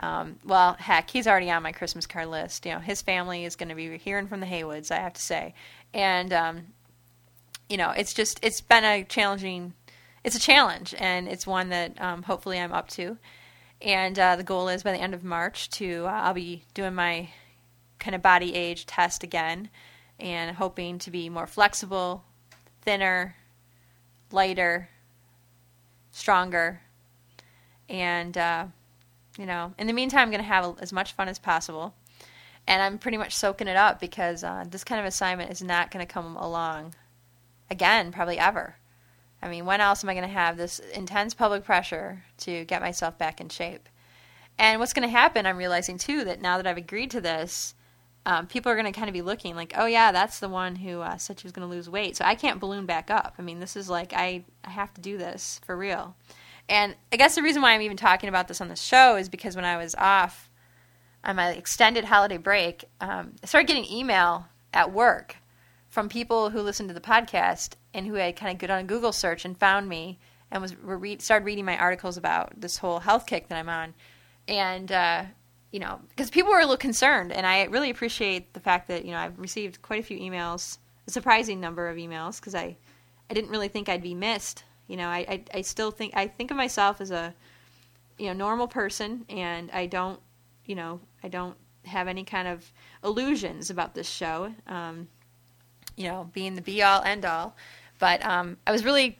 um, well, heck, he's already on my Christmas card list. You know, his family is going to be hearing from the Haywoods, I have to say, and um, you know, it's just it's been a challenging, it's a challenge, and it's one that um, hopefully I'm up to. And uh, the goal is by the end of March to uh, I'll be doing my kind of body age test again, and hoping to be more flexible, thinner, lighter, stronger, and uh, you know, in the meantime, I'm going to have as much fun as possible. And I'm pretty much soaking it up because uh, this kind of assignment is not going to come along again, probably ever. I mean, when else am I going to have this intense public pressure to get myself back in shape? And what's going to happen, I'm realizing too, that now that I've agreed to this, um, people are going to kind of be looking like, oh, yeah, that's the one who uh, said she was going to lose weight. So I can't balloon back up. I mean, this is like, I, I have to do this for real. And I guess the reason why I'm even talking about this on the show is because when I was off on my extended holiday break, um, I started getting email at work from people who listened to the podcast and who had kind of got on a Google search and found me and was re- started reading my articles about this whole health kick that I'm on. And, uh, you know, because people were a little concerned, and I really appreciate the fact that, you know, I've received quite a few emails, a surprising number of emails, because I, I didn't really think I'd be missed you know, I, I, I still think I think of myself as a you know normal person, and I don't you know I don't have any kind of illusions about this show. Um, you know, being the be all end all, but um, I was really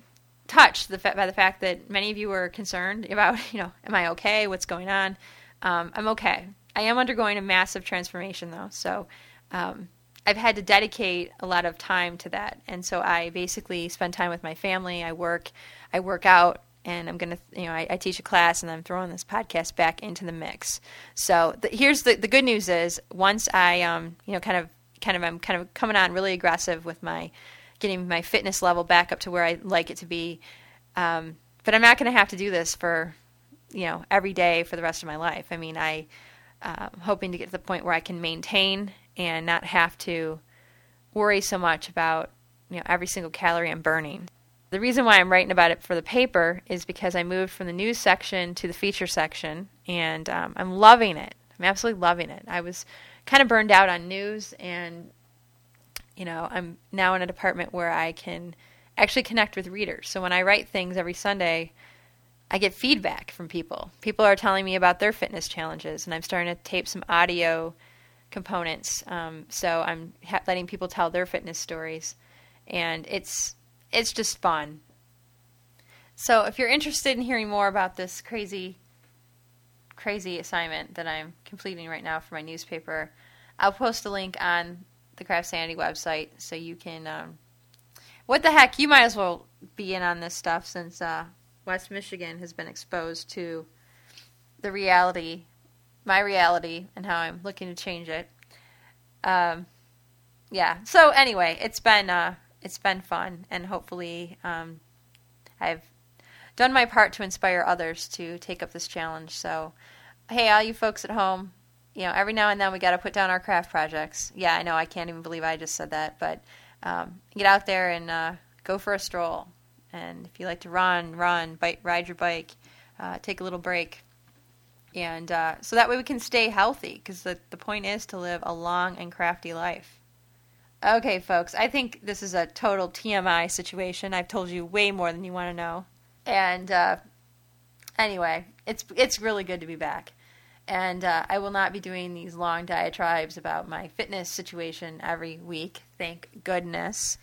touched the fa- by the fact that many of you were concerned about you know, am I okay? What's going on? Um, I'm okay. I am undergoing a massive transformation though, so um, I've had to dedicate a lot of time to that, and so I basically spend time with my family. I work, I work out, and I'm gonna, you know, I, I teach a class, and I'm throwing this podcast back into the mix. So the, here's the the good news is once I, um, you know, kind of, kind of, I'm kind of coming on really aggressive with my getting my fitness level back up to where I like it to be. Um, but I'm not going to have to do this for, you know, every day for the rest of my life. I mean, I. Uh, hoping to get to the point where I can maintain and not have to worry so much about you know every single calorie I'm burning. The reason why I'm writing about it for the paper is because I moved from the news section to the feature section, and um, I'm loving it. I'm absolutely loving it. I was kind of burned out on news, and you know I'm now in a department where I can actually connect with readers. So when I write things every Sunday, I get feedback from people. People are telling me about their fitness challenges, and I'm starting to tape some audio components. Um, so I'm ha- letting people tell their fitness stories, and it's it's just fun. So if you're interested in hearing more about this crazy, crazy assignment that I'm completing right now for my newspaper, I'll post a link on the Craft Sanity website so you can. Um, what the heck? You might as well be in on this stuff since uh, West Michigan has been exposed to the reality my reality and how I'm looking to change it. Um, yeah. So anyway, it's been uh, it's been fun, and hopefully, um, I've done my part to inspire others to take up this challenge. So, hey, all you folks at home, you know, every now and then we got to put down our craft projects. Yeah, I know. I can't even believe I just said that, but um, get out there and uh, go for a stroll. And if you like to run, run, bike, ride your bike, uh, take a little break and uh, so that way we can stay healthy because the, the point is to live a long and crafty life okay folks i think this is a total tmi situation i've told you way more than you want to know and uh, anyway it's it's really good to be back And uh, I will not be doing these long diatribes about my fitness situation every week. Thank goodness.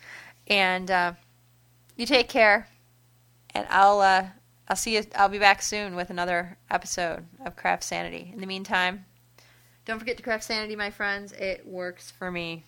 And uh, you take care. And I'll uh, I'll see you. I'll be back soon with another episode of Craft Sanity. In the meantime, don't forget to craft sanity, my friends. It works for me.